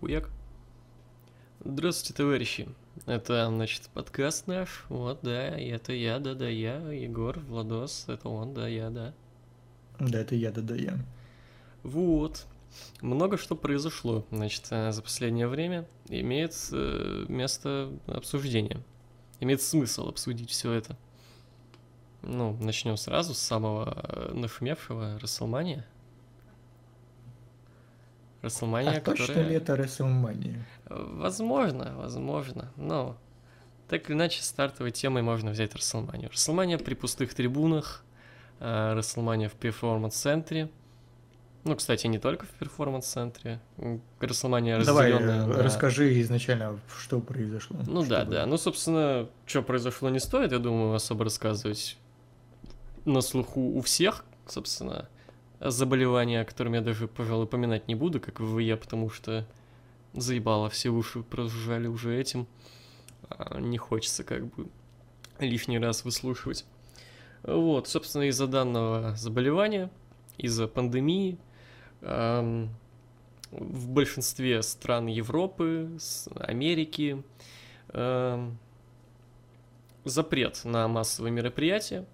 Хуяк. Здравствуйте, товарищи. Это, значит, подкаст наш. Вот, да, и это я, да-да, я, Егор, Владос, это он, да, я, да. Да, это я, да-да, я. Вот. Много что произошло, значит, э, за последнее время. Имеет э, место обсуждения. Имеет смысл обсудить все это. Ну, начнем сразу с самого э, нашумевшего Расселмания. Расселмания, а которая... точно ли это Расселмания? Возможно, возможно, но так или иначе стартовой темой можно взять Расселманию. Расселмания при пустых трибунах, э, Расселмания в перформанс-центре. Ну, кстати, не только в перформанс-центре. Расселмания Давай, э, на... расскажи изначально, что произошло. Ну что да, было. да. Ну, собственно, что произошло не стоит, я думаю, особо рассказывать на слуху у всех, собственно заболевания, о котором я даже, пожалуй, поминать не буду, как ВВЕ, потому что заебало, все уши прожужжали уже этим. А не хочется как бы лишний раз выслушивать. Вот, собственно, из-за данного заболевания, из-за пандемии, эм, в большинстве стран Европы, Америки, эм, запрет на массовые мероприятия,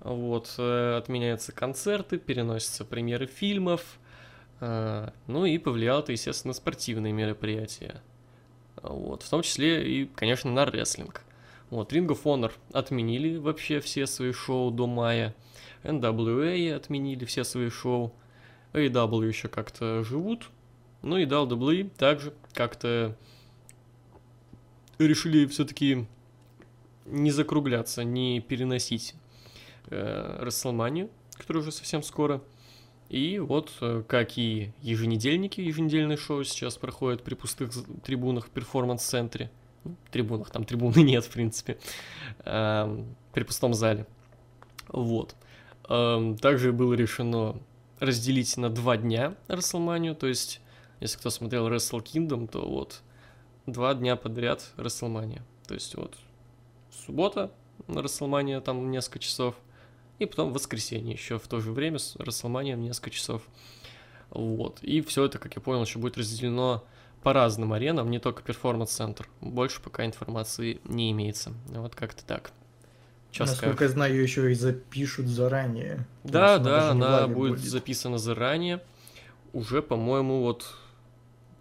вот, э, отменяются концерты, переносятся премьеры фильмов, э, ну и повлияло это, естественно, на спортивные мероприятия. Вот, в том числе и, конечно, на рестлинг. Вот, Ring of Honor отменили вообще все свои шоу до мая. NWA отменили все свои шоу. AEW еще как-то живут. Ну и WWE также как-то решили все-таки не закругляться, не переносить Расселманию, которая уже совсем скоро. И вот, э, как и еженедельники, еженедельные шоу сейчас проходят при пустых трибунах в перформанс-центре. Ну, трибунах, там трибуны нет, в принципе. Э, при пустом зале. Вот. Э, также было решено разделить на два дня Расселманию, то есть, если кто смотрел Wrestle Kingdom, то вот два дня подряд Расселмания. То есть вот суббота, Расселмания там несколько часов, и потом в воскресенье еще в то же время с Расселманием несколько часов. Вот. И все это, как я понял, еще будет разделено по разным аренам, не только перформанс-центр. Больше пока информации не имеется. Вот как-то так. Чё Насколько скажешь? я знаю, еще и запишут заранее. Да, да, она будет, будет записана заранее. Уже, по-моему, вот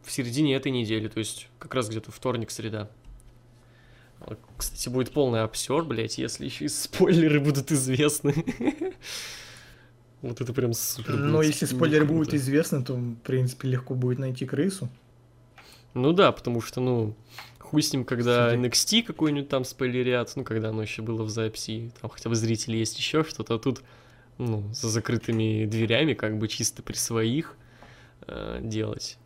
в середине этой недели, то есть как раз где-то вторник-среда. Кстати, будет полный обсер, блядь, если еще и спойлеры будут известны. Вот это прям супер. Но если спойлеры будут известны, то, в принципе, легко будет найти крысу. Ну да, потому что, ну, хуй с ним, когда NXT какой-нибудь там спойлерят, ну, когда оно еще было в записи, там хотя бы зрители есть еще что-то, а тут, ну, за закрытыми дверями, как бы чисто при своих э, делать.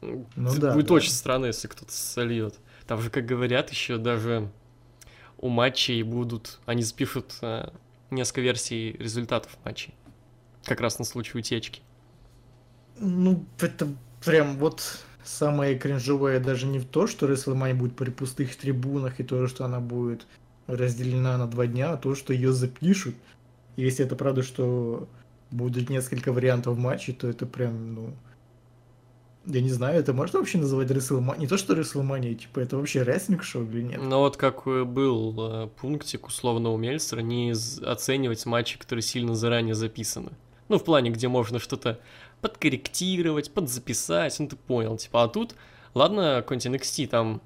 Ну, да, будет да. очень странно, если кто-то сольет. Там же, как говорят, еще даже у матчей будут, они запишут э, несколько версий результатов матчей. Как раз на случай утечки. Ну, это прям вот самое кринжовое даже не в то, что WrestleMania будет при пустых трибунах и то, что она будет разделена на два дня, а то, что ее запишут. Если это правда, что будет несколько вариантов матчей, то это прям, ну, я не знаю, это можно вообще называть рестлманией? Не то, что рестлмания, типа, это вообще рестлинг-шоу или нет? Ну вот как был э, пунктик условно у Мельцера, не оценивать матчи, которые сильно заранее записаны. Ну, в плане, где можно что-то подкорректировать, подзаписать, ну ты понял, типа, а тут, ладно, какой-нибудь NXT, там,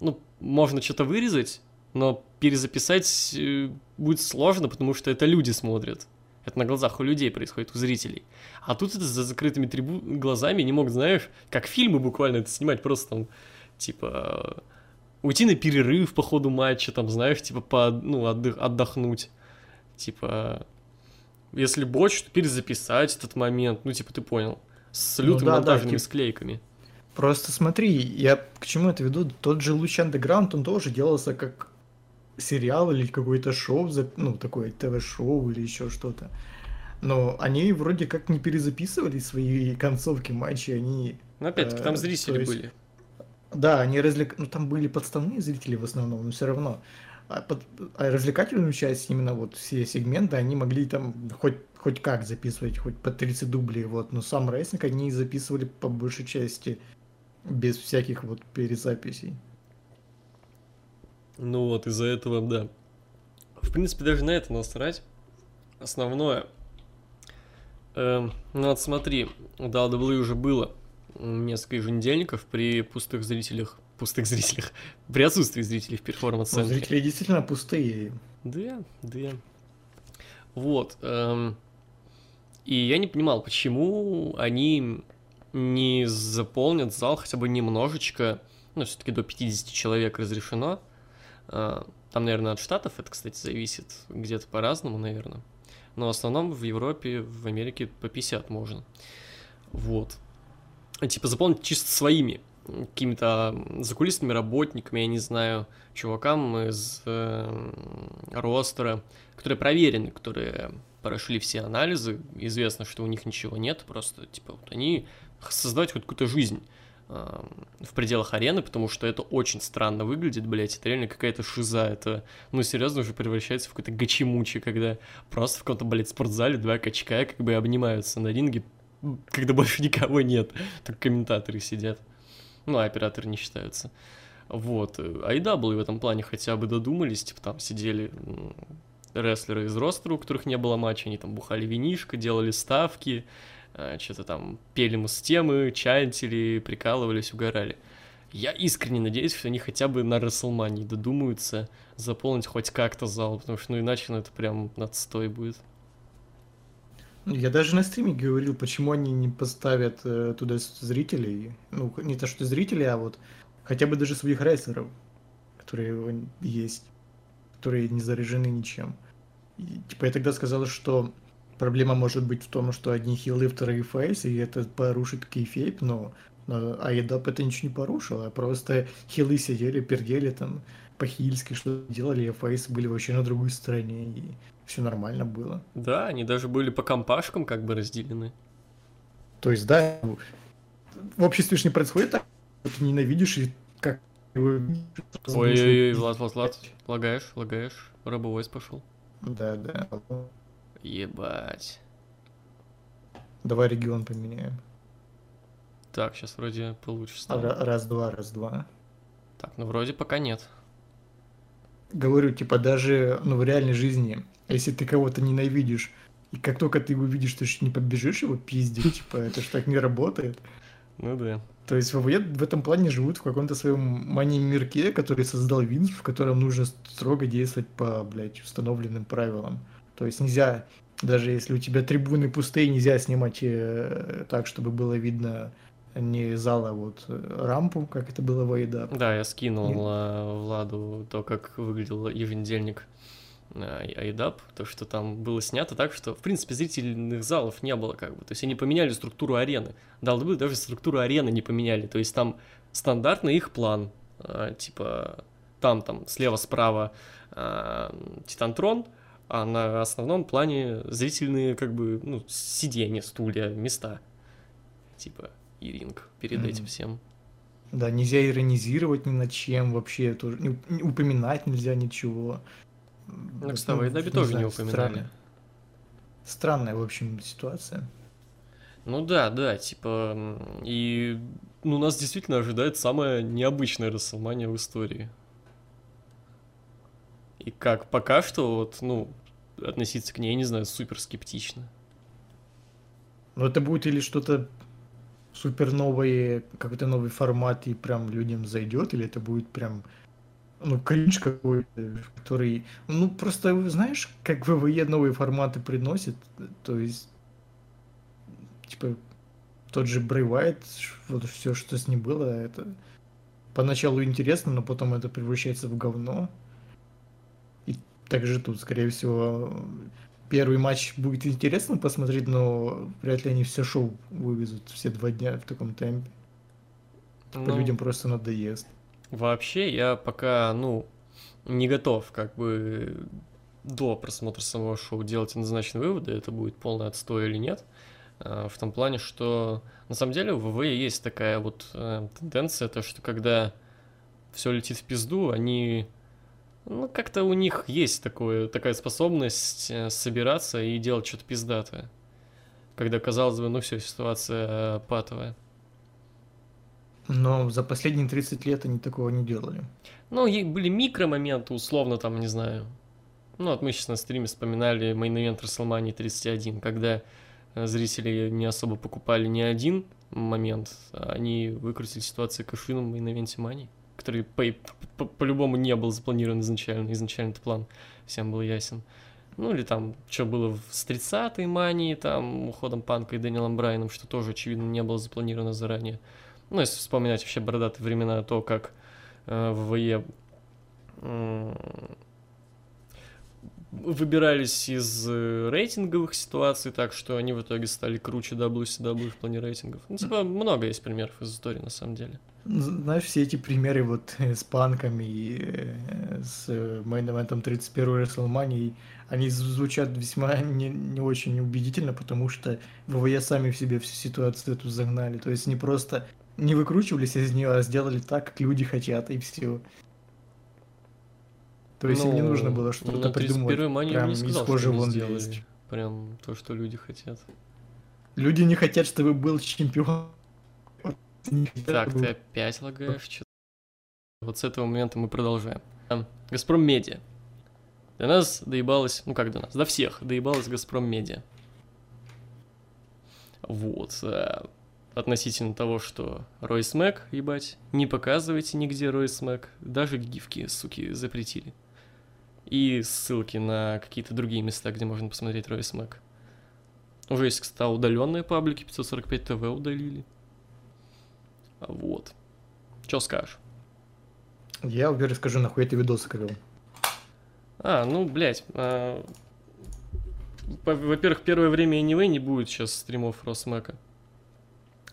ну, можно что-то вырезать, но перезаписать э, будет сложно, потому что это люди смотрят. Это на глазах у людей происходит, у зрителей. А тут это за закрытыми трибу... глазами не могут, знаешь, как фильмы буквально это снимать, просто там, типа, уйти на перерыв по ходу матча, там, знаешь, типа, по, ну, отдых, отдохнуть. Типа, если больше, то перезаписать этот момент, ну, типа, ты понял. С ну лютыми ну, да, монтажными да, типа... склейками. Просто смотри, я к чему это веду? Тот же Lucha Underground, он тоже делался как сериал или какое-то шоу, ну, такое ТВ-шоу или еще что-то. Но они вроде как не перезаписывали свои концовки матчей, они... Ну, опять-таки, э, там зрители есть, были. Да, они развлек... Ну, там были подставные зрители в основном, но все равно. а, под, а развлекательную часть, именно вот все сегменты, они могли там хоть, хоть как записывать, хоть по 30 дублей, вот, но сам рестлинг они записывали по большей части без всяких вот перезаписей. Ну вот, из-за этого, да. В принципе, даже на это насрать. Основное. Эм, ну вот смотри, у WWE уже было несколько еженедельников при пустых зрителях пустых зрителях, при отсутствии зрителей в перформанс-центре. Ну, зрители действительно пустые. Да, да. Вот. Эм, и я не понимал, почему они не заполнят зал хотя бы немножечко, ну, все-таки до 50 человек разрешено. Э, там, наверное, от штатов это, кстати, зависит, где-то по-разному, наверное. Но в основном в Европе, в Америке по 50 можно. Вот. Типа заполнить чисто своими какими-то закулисными работниками, я не знаю, чувакам из э, ростера, которые проверены, которые прошли все анализы, известно, что у них ничего нет, просто, типа, вот они создать хоть какую-то жизнь э, в пределах арены, потому что это очень странно выглядит, блядь, это реально какая-то шиза, это, ну, серьезно, уже превращается в какой-то гачимучи, когда просто в каком-то, блядь, спортзале два качка как бы обнимаются на ринге, когда больше никого нет, только комментаторы сидят. Ну, а операторы не считаются. Вот. AEW в этом плане хотя бы додумались, типа там сидели рестлеры из ростера, у которых не было матча, они там бухали винишко, делали ставки, что-то там пели мустемы, чантили, прикалывались, угорали. Я искренне надеюсь, что они хотя бы на Расселмании додумаются заполнить хоть как-то зал, потому что ну иначе ну, это прям надстой будет. Я даже на стриме говорил, почему они не поставят э, туда зрителей. Ну, не то, что зрителей, а вот хотя бы даже своих рейсеров, которые есть, которые не заряжены ничем. И, типа я тогда сказал, что проблема может быть в том, что одни хилы, вторые фейс, и это порушит кейфейп, но, но Айдап это ничего не порушило, а просто хилы сидели, пердели там по-хильски, что делали, а фейсы были вообще на другой стороне. И все нормально было. Да, они даже были по компашкам как бы разделены. То есть, да, в обществе ж не происходит так, ты ненавидишь и как Ой-ой-ой, Влад, Влад, Влад, лагаешь, лагаешь, робовойс пошел. Да, да. Ебать. Давай регион поменяем. Так, сейчас вроде получше стало. Раз-два, раз-два. Так, ну вроде пока нет. Говорю, типа даже ну, в реальной жизни если ты кого-то ненавидишь, и как только ты его видишь, ты же не побежишь его пиздить, типа, это же так не работает. Ну да. То есть ВВЕ в этом плане живут в каком-то своем мани-мирке, который создал Винс, в котором нужно строго действовать по, блядь, установленным правилам. То есть нельзя, даже если у тебя трибуны пустые, нельзя снимать э, так, чтобы было видно не зала, а вот э, рампу, как это было в Айда. Да, я скинул Нет. Владу то, как выглядел еженедельник Айдап, то, что там было снято так, что, в принципе, зрительных залов не было, как бы. То есть они поменяли структуру арены. WWE даже структуру арены не поменяли. То есть там стандартный их план. Типа, там, там, слева-справа Титантрон, а на основном плане зрительные, как бы, ну, сиденья, стулья, места. Типа, и ринг перед mm-hmm. этим всем. Да, нельзя иронизировать ни над чем вообще, тоже, не, не упоминать нельзя ничего. Ну, кстати, в Эдаби тоже не упоминали. Странная. странная, в общем, ситуация. Ну да, да, типа, и ну, нас действительно ожидает самая необычная Расселмания в истории. И как пока что, вот, ну, относиться к ней, не знаю, супер скептично. Но это будет или что-то супер новое, какой-то новый формат, и прям людям зайдет, или это будет прям ну, кринж какой-то, который... Ну, просто, знаешь, как ВВЕ новые форматы приносит, то есть, типа, тот же Брейвайт, вот все, что с ним было, это поначалу интересно, но потом это превращается в говно. Также тут, скорее всего, первый матч будет интересно посмотреть, но вряд ли они все шоу вывезут все два дня в таком темпе. Ну... Людям просто надоест. Вообще, я пока, ну, не готов, как бы, до просмотра самого шоу делать однозначные выводы, это будет полный отстой или нет. А, в том плане, что на самом деле в ВВ есть такая вот э, тенденция, то что когда все летит в пизду, они Ну, как-то у них есть такое, такая способность э, собираться и делать что-то пиздатое. Когда, казалось бы, ну все, ситуация э, патовая. Но за последние 30 лет они такого не делали. Ну, были микромоменты, условно, там, не знаю. Ну, вот мы сейчас на стриме вспоминали main event WrestleMania 31, когда э, зрители не особо покупали ни один момент, а они выкрутили ситуацию cash-in ом в main event е Money, который по- по-любому не был запланирован изначально, изначально этот план всем был ясен. Ну, или там, что было с 30-й Мании, там, уходом Панка и Дэниелом Брайаном, что тоже, очевидно, не было запланировано заранее. Ну, если вспоминать вообще бородатые времена, то как э, ВВЕ выбирались из э, рейтинговых ситуаций, так что они в итоге стали круче WCW в плане рейтингов. Ну, типа, много есть примеров из истории, на самом деле. Знаешь, все эти примеры вот э, с панками и э, с мейн-эвентом 31-й WrestleMania, они звучат весьма не, не очень убедительно, потому что ВВЕ сами в себе всю ситуацию эту загнали. То есть не просто не выкручивались из нее, а сделали так, как люди хотят, и все. То есть ну, им не нужно было ну, что-то ну, придумывать. Прям не сказал, из кожи вон сделали. Прям то, что люди хотят. Люди не хотят, чтобы был чемпион. Так, ты опять лагаешь, что Вот с этого момента мы продолжаем. Газпром Медиа. До нас доебалось, ну как до нас, до всех доебалось Газпром Медиа. Вот. Э, относительно того, что Ройс Мэг, ебать, не показывайте нигде Ройс Мэг, даже гифки, суки, запретили. И ссылки на какие-то другие места, где можно посмотреть Ройс Мэг. Уже есть, кстати, удаленные паблики, 545 ТВ удалили. Вот. Что скажешь? Я уверен скажу, нахуй ты видосы ковел. А, ну, блядь. А... Во-первых, первое время anyway не будет сейчас стримов Росмека.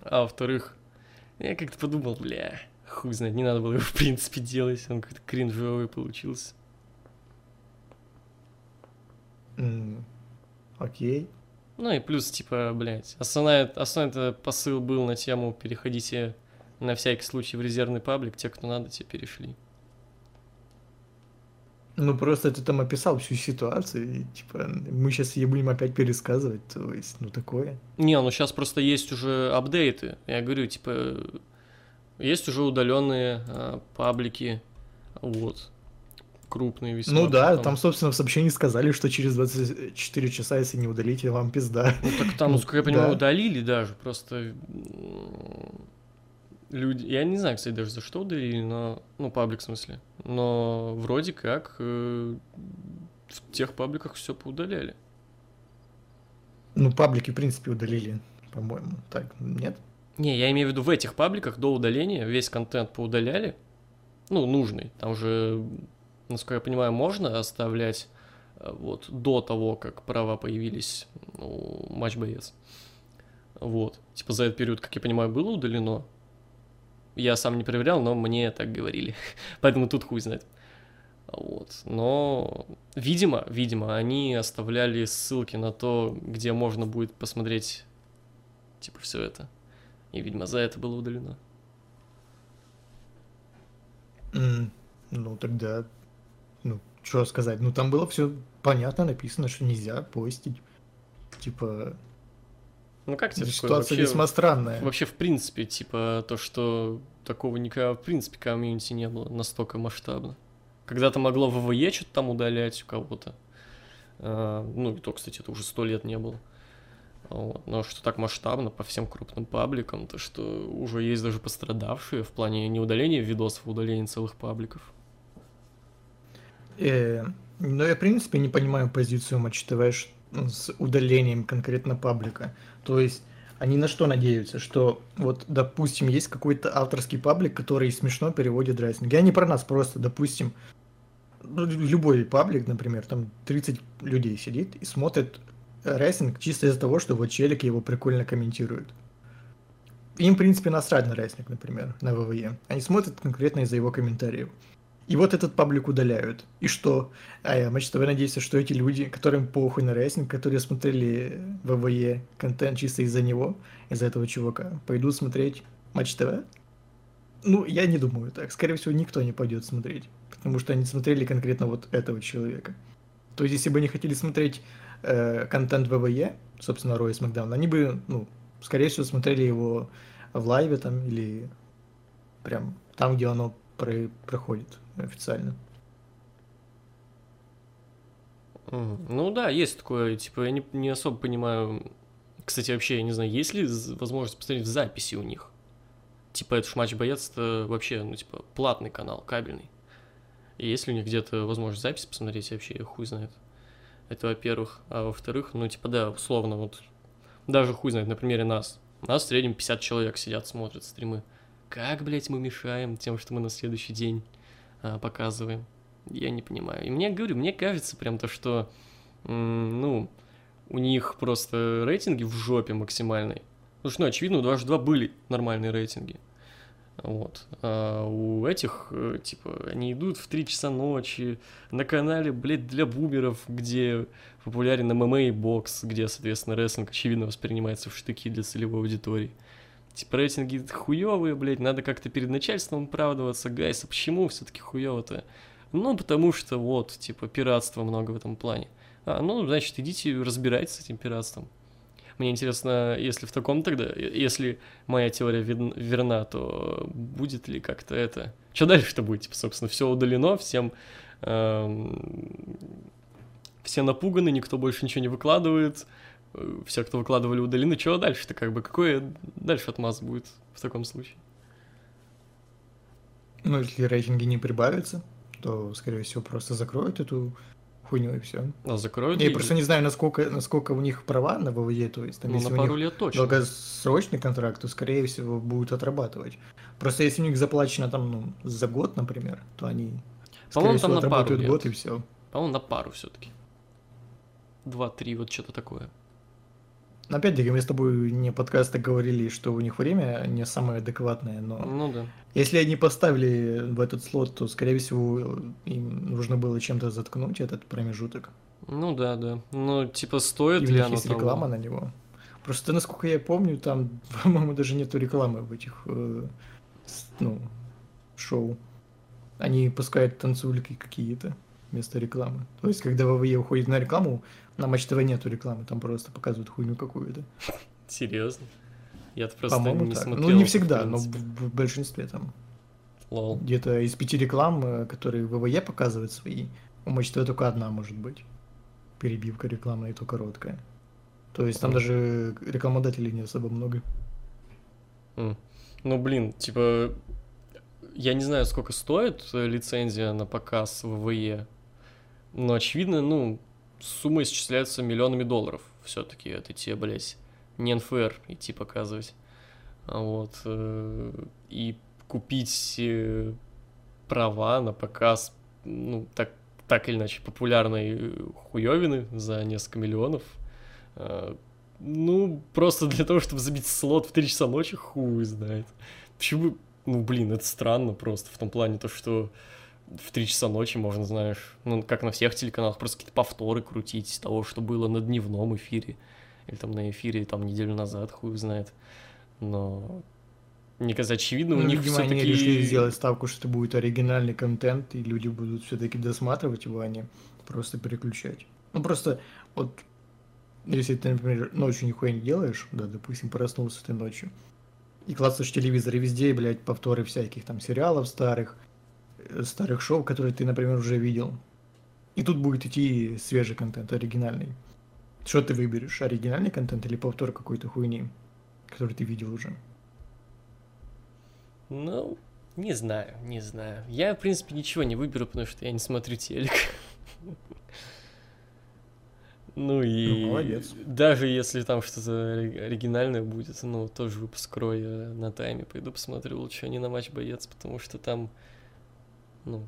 А во-вторых, я как-то подумал, бля, хуй знает, не надо было его в принципе делать, он как-то кринжовый получился. Mm, окей. Ну и плюс, типа, блядь, основной, основной посыл был на тему переходите на всякий случай в резервный паблик, те, кто надо, те перешли. Ну, просто ты там описал всю ситуацию, и, типа, мы сейчас ее будем опять пересказывать, то есть, ну, такое. Не, ну, сейчас просто есть уже апдейты, я говорю, типа, есть уже удаленные а, паблики, вот, крупные весьма. Ну да, там... там, собственно, в сообщении сказали, что через 24 часа, если не удалите, вам пизда. Ну, так там, насколько я понимаю, да. удалили даже, просто люди, я не знаю, кстати, даже за что удалили, но, ну, паблик в смысле, но вроде как э, в тех пабликах все поудаляли. Ну, паблики, в принципе, удалили, по-моему, так, нет? Не, я имею в виду в этих пабликах до удаления весь контент поудаляли, ну, нужный, там уже, насколько я понимаю, можно оставлять э, вот до того, как права появились у ну, матч боец. Вот. Типа за этот период, как я понимаю, было удалено, я сам не проверял, но мне так говорили. Поэтому тут хуй знает. Вот. Но, видимо, видимо, они оставляли ссылки на то, где можно будет посмотреть, типа, все это. И, видимо, за это было удалено. Ну, тогда, ну, что сказать. Ну, там было все понятно написано, что нельзя постить. Типа, ну как тебе Ситуация вообще, весьма странная. Вообще, в принципе, типа, то, что такого никогда, в принципе, комьюнити не было настолько масштабно. Когда-то могло ВВЕ что-то там удалять у кого-то. А, ну, и то, кстати, это уже сто лет не было. Вот. Но что так масштабно по всем крупным пабликам, то что уже есть даже пострадавшие в плане не удаления видосов, а удаления целых пабликов. Э, но я, в принципе, не понимаю позицию Матч ТВ с удалением конкретно паблика. То есть они на что надеются? Что вот, допустим, есть какой-то авторский паблик, который смешно переводит рестлинг. Я не про нас, просто, допустим, ну, любой паблик, например, там 30 людей сидит и смотрит рестлинг чисто из-за того, что вот челик его прикольно комментирует. Им, в принципе, насрать на рестлинг, например, на ВВЕ. Они смотрят конкретно из-за его комментариев. И вот этот паблик удаляют. И что? А я Матч ТВ надеюсь, что эти люди, которым похуй на рестлинг, которые смотрели ВВЕ контент чисто из-за него, из-за этого чувака, пойдут смотреть Матч ТВ? Ну, я не думаю так. Скорее всего, никто не пойдет смотреть. Потому что они смотрели конкретно вот этого человека. То есть, если бы они хотели смотреть э, контент ВВЕ, собственно, Рой Смакдаун, они бы, ну, скорее всего, смотрели его в лайве там или прям там, где оно про проходит официально. Ну да, есть такое, типа, я не, не особо понимаю. Кстати, вообще, я не знаю, есть ли возможность посмотреть в записи у них? Типа, это ж матч боец это вообще, ну, типа, платный канал, кабельный. И есть ли у них где-то возможность запись посмотреть, вообще хуй знает. Это во-первых. А во-вторых, ну, типа, да, условно, вот, даже хуй знает, на примере нас. У нас в среднем 50 человек сидят, смотрят стримы. Как, блядь, мы мешаем тем, что мы на следующий день а, показываем? Я не понимаю. И мне, говорю, мне кажется прям то, что, ну, у них просто рейтинги в жопе максимальной. Потому что, ну, очевидно, у 2 были нормальные рейтинги. Вот. А у этих, э, типа, они идут в 3 часа ночи на канале, блядь, для бумеров, где популярен ММА и бокс, где, соответственно, рестлинг, очевидно, воспринимается в штыки для целевой аудитории. Типа, рейтинги хуевые, блядь, надо как-то перед начальством оправдываться. Гайс, а почему все-таки хуево-то? Ну, потому что вот, типа, пиратства много в этом плане. А, ну, значит, идите разбирайтесь с этим пиратством. Мне интересно, если в таком тогда, если моя теория верна, то будет ли как-то это... Что дальше-то будет? Типа, собственно, все удалено, всем... Эм, все напуганы, никто больше ничего не выкладывает, э, все, кто выкладывали, удалены. Чего дальше-то, как бы, какой дальше отмаз будет в таком случае? Ну, если рейтинги не прибавятся, то, скорее всего, просто закроют эту хуйню и все. А закроют? Я просто не знаю, насколько, насколько у них права на ВВЕ, то есть там, ну, если на пару у них лет точно. долгосрочный контракт, то, скорее всего, будут отрабатывать. Просто если у них заплачено там, ну, за год, например, то они, скорее всего, там отработают год и все. По-моему, на пару все-таки. Два-три, вот что-то такое. Опять-таки, мы с тобой не подкаста говорили, что у них время не самое адекватное, но ну, да. если они поставили в этот слот, то, скорее всего, им нужно было чем-то заткнуть этот промежуток. Ну да, да. Ну, типа, стоит И ли оно есть того? реклама на него. Просто, насколько я помню, там, по-моему, даже нету рекламы в этих, э, ну, шоу. Они пускают танцульки какие-то вместо рекламы. То есть, когда ВВЕ уходит на рекламу, на Матч ТВ нету рекламы, там просто показывают хуйню какую-то. Серьезно? Я-то просто По-моему, не так. смотрел. Ну, не всегда, но в, большинстве там. Лол. Где-то из пяти реклам, э, которые ВВЕ показывает свои, у Матч ТВ только одна может быть. Перебивка рекламная и то короткая. То есть там даже рекламодателей не особо много. Ну, блин, типа, я не знаю, сколько стоит лицензия на показ ВВЕ, но, очевидно, ну, сумма исчисляется миллионами долларов все-таки. Это тебе, блядь, не НФР идти показывать. А Вот. э, И купить э, права на показ, ну, так, так или иначе, популярной хуевины за несколько миллионов, э, ну, просто для того, чтобы забить слот в 3 часа ночи, хуй знает. Почему? Ну, блин, это странно просто в том плане, то, что в 3 часа ночи можно, знаешь, ну, как на всех телеканалах, просто какие-то повторы крутить из того, что было на дневном эфире. Или там на эфире там неделю назад, хуй знает. Но мне кажется, очевидно, у Ну, них видимо, они решили все-таки... сделать ставку, что это будет оригинальный контент, и люди будут все-таки досматривать его, а не просто переключать. Ну, просто вот, если ты, например, ночью нихуя не делаешь, да, допустим, проснулся ты ночью, и клацаешь телевизор, и везде, блядь, повторы всяких там сериалов старых, старых шоу, которые ты, например, уже видел. И тут будет идти свежий контент, оригинальный. Что ты выберешь, оригинальный контент или повтор какой-то хуйни, который ты видел уже? Ну, не знаю, не знаю. Я, в принципе, ничего не выберу, потому что я не смотрю телек. Ну и Ну, молодец. даже если там что-то ори- оригинальное будет, ну, тоже выпуск Роя на тайме пойду посмотрю, лучше не на матч боец, потому что там, ну,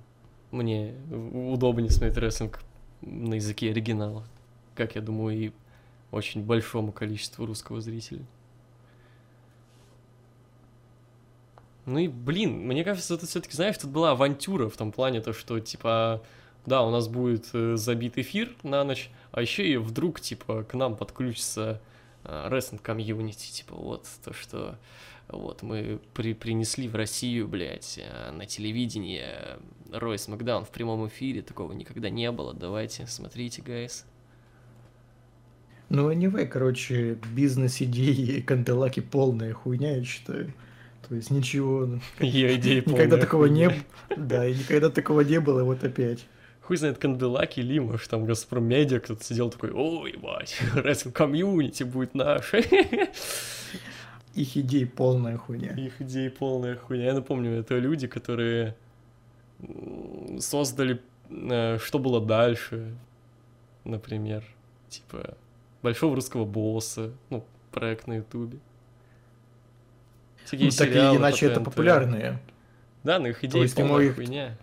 мне удобнее смотреть рестлинг на языке оригинала, как я думаю, и очень большому количеству русского зрителя. Ну и, блин, мне кажется, это все-таки, знаешь, тут была авантюра в том плане, то, что, типа, да, у нас будет э, забит эфир на ночь, а еще и вдруг, типа, к нам подключится wrestling комьюнити, типа вот то, что вот мы при, принесли в Россию, блядь, э, на телевидение Raw и SmackDown в прямом эфире, такого никогда не было, давайте, смотрите, guys. Ну, anyway, короче, бизнес-идеи Канделаки полная хуйня, я считаю. То есть ничего... Ее идеи Никогда такого не было. Да, и никогда такого не было, вот опять. Хуй знает, Канделаки, Ли, может, там Газпром Медиа кто-то сидел такой, ой, ебать, рестлинг комьюнити будет наш. Их идей полная хуйня. Их идей полная хуйня. Я напомню, это люди, которые создали э, «Что было дальше», например. Типа «Большого русского босса», ну, проект на ютубе. ну, так или иначе это популярные. Да, но их идеи полная их... хуйня.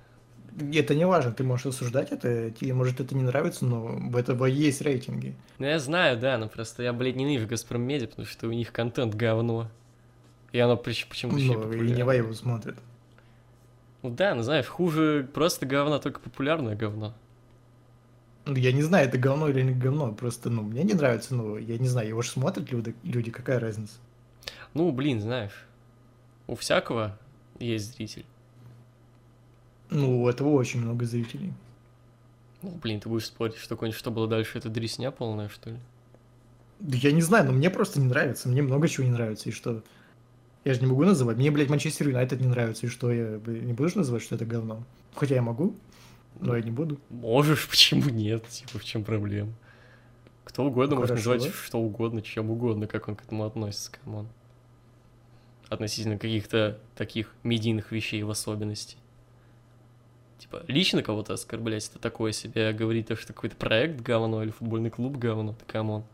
Это не важно, ты можешь осуждать это, тебе может это не нравится, но в этого есть рейтинги. Ну я знаю, да, но просто я, блядь, ненавижу Газпром Медиа, потому что у них контент говно. И оно почему-то ну, и не его смотрит. Ну да, ну знаешь, хуже просто говно, только популярное говно. Ну, я не знаю, это говно или не говно, просто, ну, мне не нравится, ну, я не знаю, его же смотрят люди, люди, какая разница? Ну, блин, знаешь, у всякого есть зритель. Ну, у этого очень много зрителей. Ну, блин, ты будешь спорить, что какое-нибудь что было дальше, это дресня полная, что ли? Да я не знаю, но мне просто не нравится. Мне много чего не нравится, и что? Я же не могу называть. Мне, блядь, Манчестер Юнайтед не нравится, и что? Я не буду называть, что это говно? Хотя я могу, но я не буду. Можешь, почему нет? Типа, в чем проблема? Кто угодно ну, может называть что угодно, чем угодно, как он к этому относится, come on. Относительно каких-то таких медийных вещей в особенности. Типа, лично кого-то оскорблять, это такое себе, говорить, что какой-то проект говно или футбольный клуб говно, ты come on.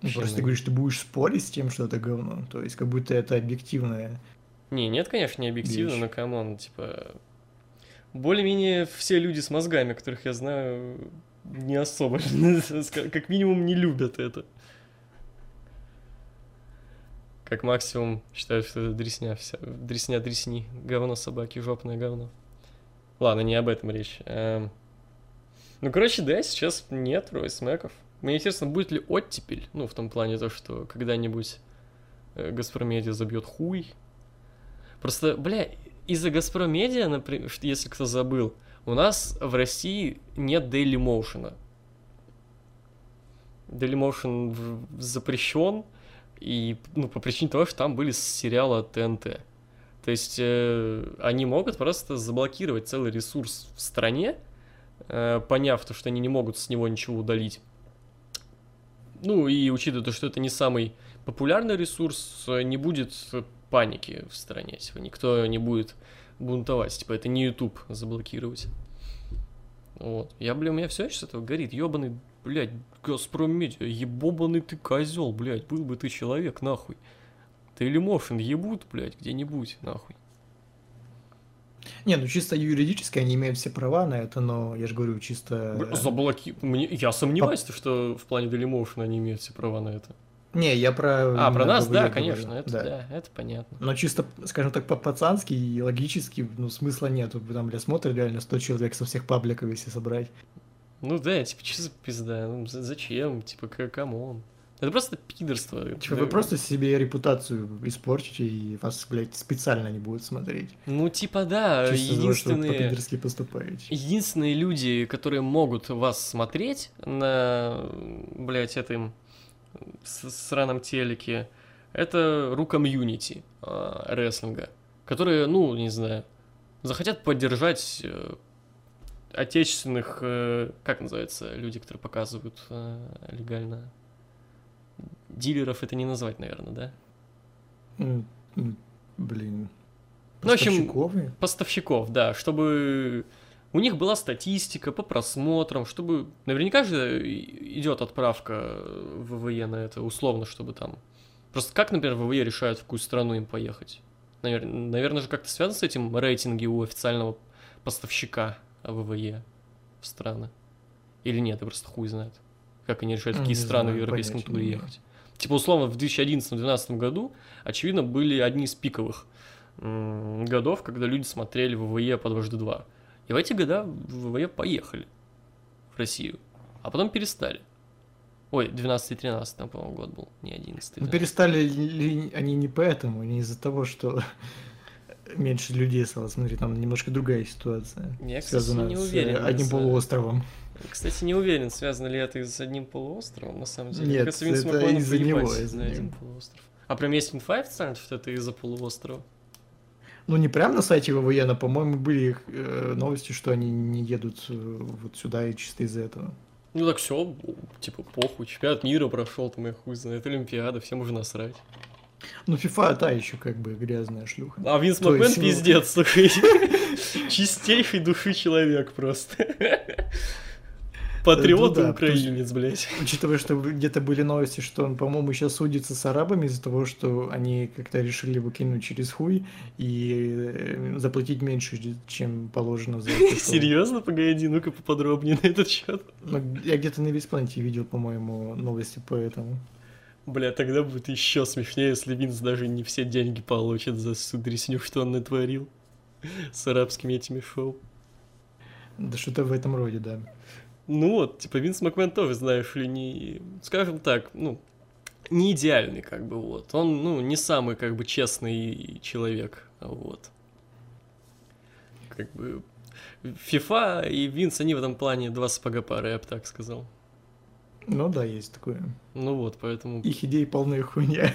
Ну, просто ты говоришь, ты будешь спорить с тем, что это говно, то есть как будто это объективное. Не, нет, конечно, не объективно, вещь. но come on, типа... Более-менее все люди с мозгами, которых я знаю, не особо, как минимум, не любят это. Как максимум считают, что это дресня вся, дресня дресни, говно собаки, жопное говно. Ладно, не об этом речь. Эм... Ну, короче, да, сейчас нет ройсмеков. Мне интересно, будет ли оттепель, ну, в том плане то, что когда-нибудь э, Газпромедиа забьет хуй. Просто, бля, из-за Газпромедиа, например, если кто забыл, у нас в России нет Daily Motion. Daily Motion запрещен, и, ну, по причине того, что там были сериалы ТНТ. То есть э, они могут просто заблокировать целый ресурс в стране, э, поняв то, что они не могут с него ничего удалить. Ну и учитывая то, что это не самый популярный ресурс, не будет паники в стране, типа никто не будет бунтовать, типа это не YouTube заблокировать. Вот. Я, бля, у меня все с этого горит. Ебаный, блядь, Газпром Медиа, ебобаный ты козел, блядь, был бы ты человек, нахуй. Dailymotion ебут, блядь, где-нибудь, нахуй. Не, ну чисто юридически они имеют все права на это, но я же говорю, чисто... Заблоки... Мне... Я сомневаюсь, По... что в плане Dailymotion они имеют все права на это. Не, я про... А, про нас, да, конечно, это, да. да, это понятно. Но чисто, скажем так, по-пацански и логически, ну, смысла нет. Там, бля, смотрят реально 100 человек со всех пабликов, если собрать. Ну да, типа, что за пизда? Ну, зачем? Типа, come on. Это просто пидорство. Че, вы просто себе репутацию испортите, и вас, блядь, специально не будут смотреть. Ну, типа, да, Чисто единственные... За что поступаете. Единственные люди, которые могут вас смотреть на, блядь, этом сраном телеке, это ру комьюнити э, рестлинга, которые, ну, не знаю, захотят поддержать э, отечественных, э, как называется, люди, которые показывают э, легально дилеров это не назвать, наверное, да? Блин. Ну, в общем, поставщиков, да, чтобы у них была статистика по просмотрам, чтобы наверняка же идет отправка в ВВЕ на это, условно, чтобы там... Просто как, например, ВВЕ решают, в какую страну им поехать? Навер... Наверное же как-то связано с этим рейтинги у официального поставщика ВВЕ в страны? Или нет, я просто хуй знает. Как они решают, в какие не страны знаю, в европейском туре ехать. Типа, условно, в 2011-2012 году, очевидно, были одни из пиковых годов, когда люди смотрели ВВЕ по дважды два. И в эти года ВВЕ поехали в Россию, а потом перестали. Ой, 12 13 там, по-моему, год был, не 11 Ну, перестали ли они не поэтому, не из-за того, что меньше людей стало. Смотри, там немножко другая ситуация. Я, кстати, связанная не с уверен. э, одним с- полуостровом. Кстати, не уверен, связано ли это с одним полуостровом, на самом деле. Нет, кажется, Винс это из-за него, из-за на один полуостров. А прям есть инфа официально, что это из-за полуострова? Ну, не прям на сайте ВВЕ, но, по-моему, были э, новости, что они не едут э, вот сюда и чисто из-за этого. Ну так все, типа, похуй, чемпионат мира прошел, там и хуй знает, Олимпиада, всем уже насрать. Ну, FIFA та еще как бы грязная шлюха. А Винс То Макмен есть, ну- пиздец, слушай. Чистейший души человек просто. Патриот и Ну украинец, блядь. Учитывая, что где-то были новости, что он, по-моему, сейчас судится с арабами из-за того, что они как-то решили выкинуть через хуй и э, заплатить меньше, чем положено за это. Серьезно, погоди, ну-ка поподробнее на этот счет. Ну, Я где-то на Виспланете видел, по-моему, новости по этому. Бля, тогда будет еще смешнее, если Винс даже не все деньги получит за всю дресню, что он натворил с арабскими этими шоу. Да что-то в этом роде, да. Ну вот, типа Винс Макмен тоже, знаешь ли, не, скажем так, ну, не идеальный, как бы, вот. Он, ну, не самый, как бы, честный человек, вот. Как бы, FIFA и Винс, они в этом плане два сапога пары, я бы так сказал. Ну да, есть такое. Ну вот, поэтому... Их идей полная хуйня.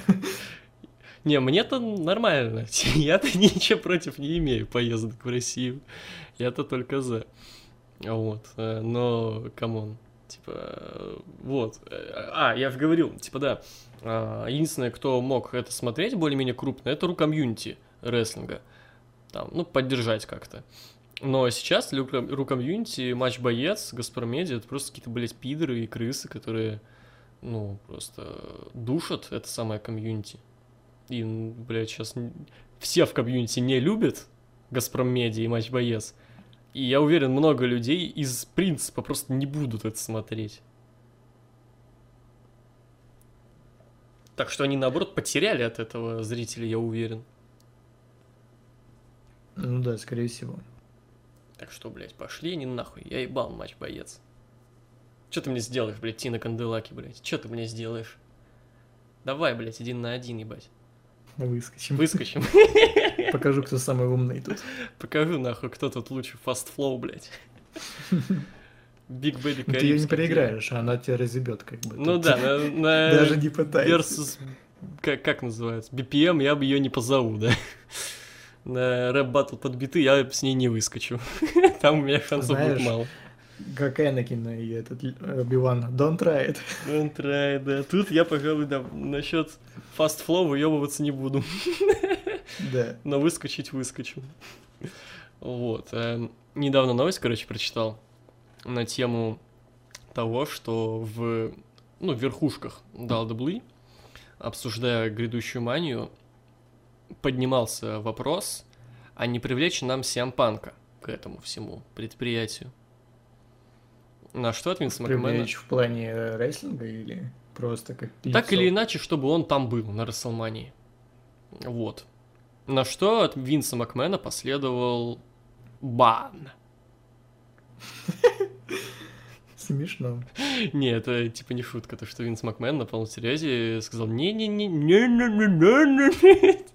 Не, мне-то нормально. Я-то ничего против не имею поездок в Россию. Я-то только за. Вот. э, Но, come on. Типа, вот. Э, А, я же говорил, типа, да. а, Единственное, кто мог это смотреть более-менее крупно, это ру комьюнити рестлинга. Там, ну, поддержать как-то. Но сейчас для ру- матч боец, Газпромедиа, это просто какие-то, блядь, пидоры и крысы, которые, ну, просто душат это самое комьюнити. И, блядь, сейчас все в комьюнити не любят Газпром Медиа и Матч Боец. И я уверен, много людей из принципа просто не будут это смотреть. Так что они, наоборот, потеряли от этого зрителя, я уверен. Ну да, скорее всего. Так что, блядь, пошли они нахуй. Я ебал матч боец. Что ты мне сделаешь, блядь, Тина Канделаки, блядь? Что ты мне сделаешь? Давай, блядь, один на один, ебать. Выскочим. Выскочим. Покажу, кто самый умный тут. Покажу, нахуй, кто тут лучше fast flow, блядь. Big Baby Ну, Ты ее не проиграешь, а она тебя разъебет, как бы. Ну да, на, Даже не пытайся. versus, как, как называется, BPM я бы ее не позову, да. На рэп батл под биты я с ней не выскочу. Там у меня шансов будет мало. Как Энакин и этот э, Оби-Ван. Don't try it. Don't try, да. Тут я, пожалуй, да, насчет fast flow выебываться не буду. Да. Но выскочить выскочу. Вот. эм, Недавно новость, короче, прочитал на тему того, что в, ну, в верхушках WWE, обсуждая грядущую манию, поднимался вопрос, а не привлечь нам Сиампанка к этому всему предприятию. На что от Винса Макмена... В плане э, рестлинга или просто как Так лицо? или иначе, чтобы он там был, на Расселмании. Вот. На что от Винса Макмена последовал бан. Смешно. Не, это типа не шутка, то что Винс Макмен на полном серьезе сказал не не не не не не не не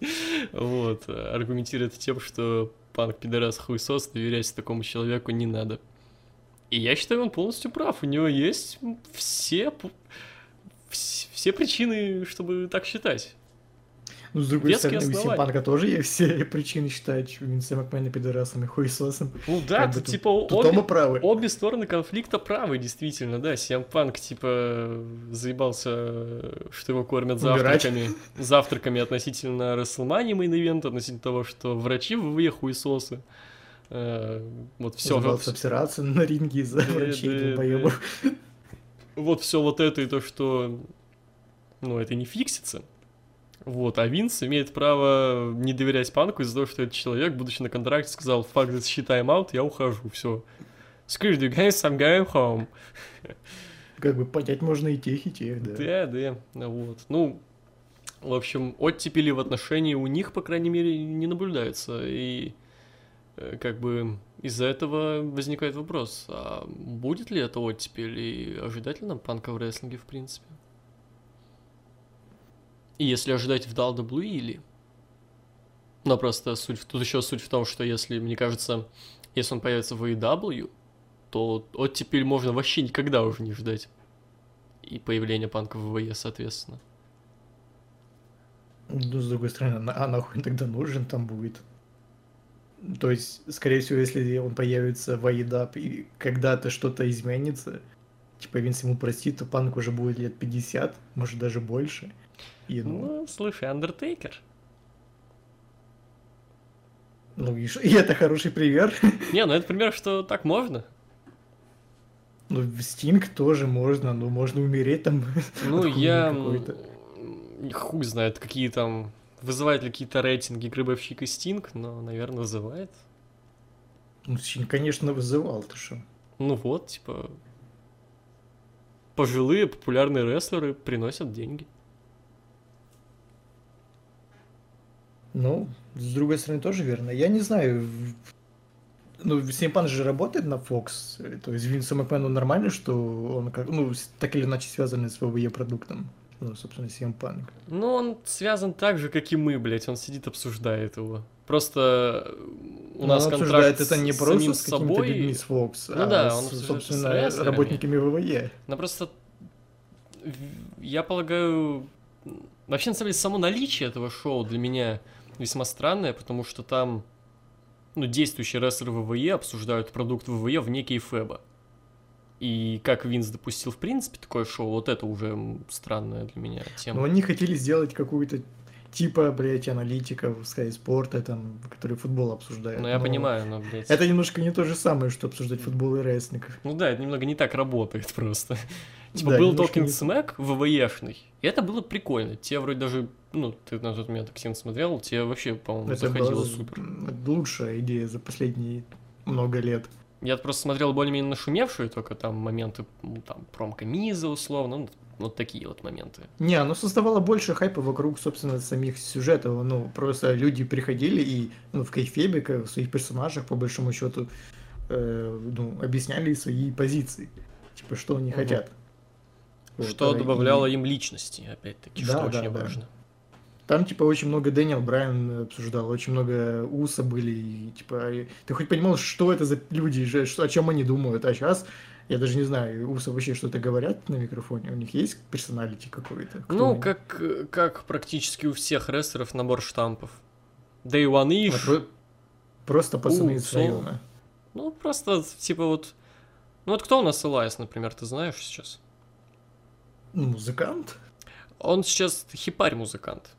Вот, аргументирует тем, что панк пидорас хуесос, доверять такому человеку не надо. И я считаю, он полностью прав. У него есть все, все причины, чтобы так считать. Ну, с другой Веские стороны, у. Симпанка тоже есть все причины считать Винса Макмена пидорасом и хуесосом. Ну да, Как тут, типа Тут обе, правы. обе стороны конфликта правы, действительно, да. Сиам Панк, типа, заебался, что его кормят Умирать. завтраками. Завтраками относительно WrestleMania main event а, относительно того, что врачи в ВВЕ хуесосы. Э, Вот все, Забрался обсираться на ринге из-за Да, врачей долбоебов. вот все вот это и то, что, ну, это не фиксится. Вот, а Винс имеет право не доверять Панку из-за того, что этот человек, будучи на контракте, сказал, fuck this shit, I'm out, я ухожу, все. Screw you guys, I'm going home. Как бы понять можно и тех, и тех, да. Да, да, вот. Ну, в общем, оттепели в отношении у них, по крайней мере, не наблюдается. И э, как бы из-за этого возникает вопрос, а будет ли это оттепель и ожидать ли нам панка в рестлинге в принципе? И если ожидать в WWE или... Но просто суть, тут еще суть в том, что если, мне кажется, если он появится в AEW, то оттепель можно вообще никогда уже не ждать. И появление панка в ВВЕ, соответственно. Ну, с другой стороны, а нахуй тогда нужен там будет? То есть, скорее всего, если он появится в AEW и когда-то что-то изменится, типа Винс ему простит, то Панк уже будет лет 50, может даже больше. И, ну... ну, слушай, Андертейкер. Ну, и, и это хороший пример. Не, ну это пример, что так можно. Ну, Стинг тоже можно, но можно умереть там. Ну, я... Хуй знает, какие там Вызывает ли какие-то рейтинги Грибовщик и Стинг, но, наверное, вызывает. Ну, Стинг, конечно, вызывал, ты что? Ну вот, типа... Пожилые популярные рестлеры приносят деньги. Ну, с другой стороны, тоже верно. Я не знаю, ну, Симпан же работает на Fox, то есть Винсу Макмену нормально, что он как, ну, так или иначе связан с ВВЕ продуктом ну, собственно, CM Punk. Ну, он связан так же, как и мы, блядь, он сидит, обсуждает его. Просто э, у Но нас он контракт это не просто с собой. людьми с Fox, ну, а да, он с, собственно, с работниками ВВЕ. Ну, просто я полагаю, вообще, на самом деле, само наличие этого шоу для меня весьма странное, потому что там ну, действующие рестлеры ВВЕ обсуждают продукт ВВЕ вне кейфеба. И как Винс допустил, в принципе, такое шоу, вот это уже странная для меня тема. Но они хотели сделать какую-то типа, блядь, аналитиков Sky Sport, там, которые футбол обсуждают. Ну, я но понимаю, но, блядь... Это немножко не то же самое, что обсуждать футбол и рестлинг. Ну да, это немного не так работает просто. Типа, да, был Talking не... Smack ВВЕшный, и это было прикольно. Те вроде даже, ну, ты на тот момент активно смотрел, тебе вообще, по-моему, заходило супер. лучшая идея за последние много лет. Я просто смотрел более-менее нашумевшие только там моменты, ну, там, промка Миза условно, ну, вот такие вот моменты. Не, оно создавало больше хайпа вокруг, собственно, самих сюжетов. Ну, просто люди приходили и ну, в кайфебе, в своих персонажах, по большому счету, э, ну, объясняли свои позиции. Типа, что они угу. хотят. Что вот, добавляло и... им личности, опять-таки, да, что да, очень да. важно. Там, типа, очень много Дэниел Брайан обсуждал, очень много Уса были, и, типа, ты хоть понимал, что это за люди, что, о чем они думают, а сейчас я даже не знаю, Уса вообще что-то говорят на микрофоне, у них есть персоналити какой-то? ну, как, как практически у всех рестлеров набор штампов. Day One Ish. А, про... Просто пацаны из района. Ну, просто, типа, вот... Ну, вот кто у нас Элайс, например, ты знаешь сейчас? Музыкант? Он сейчас хипарь-музыкант.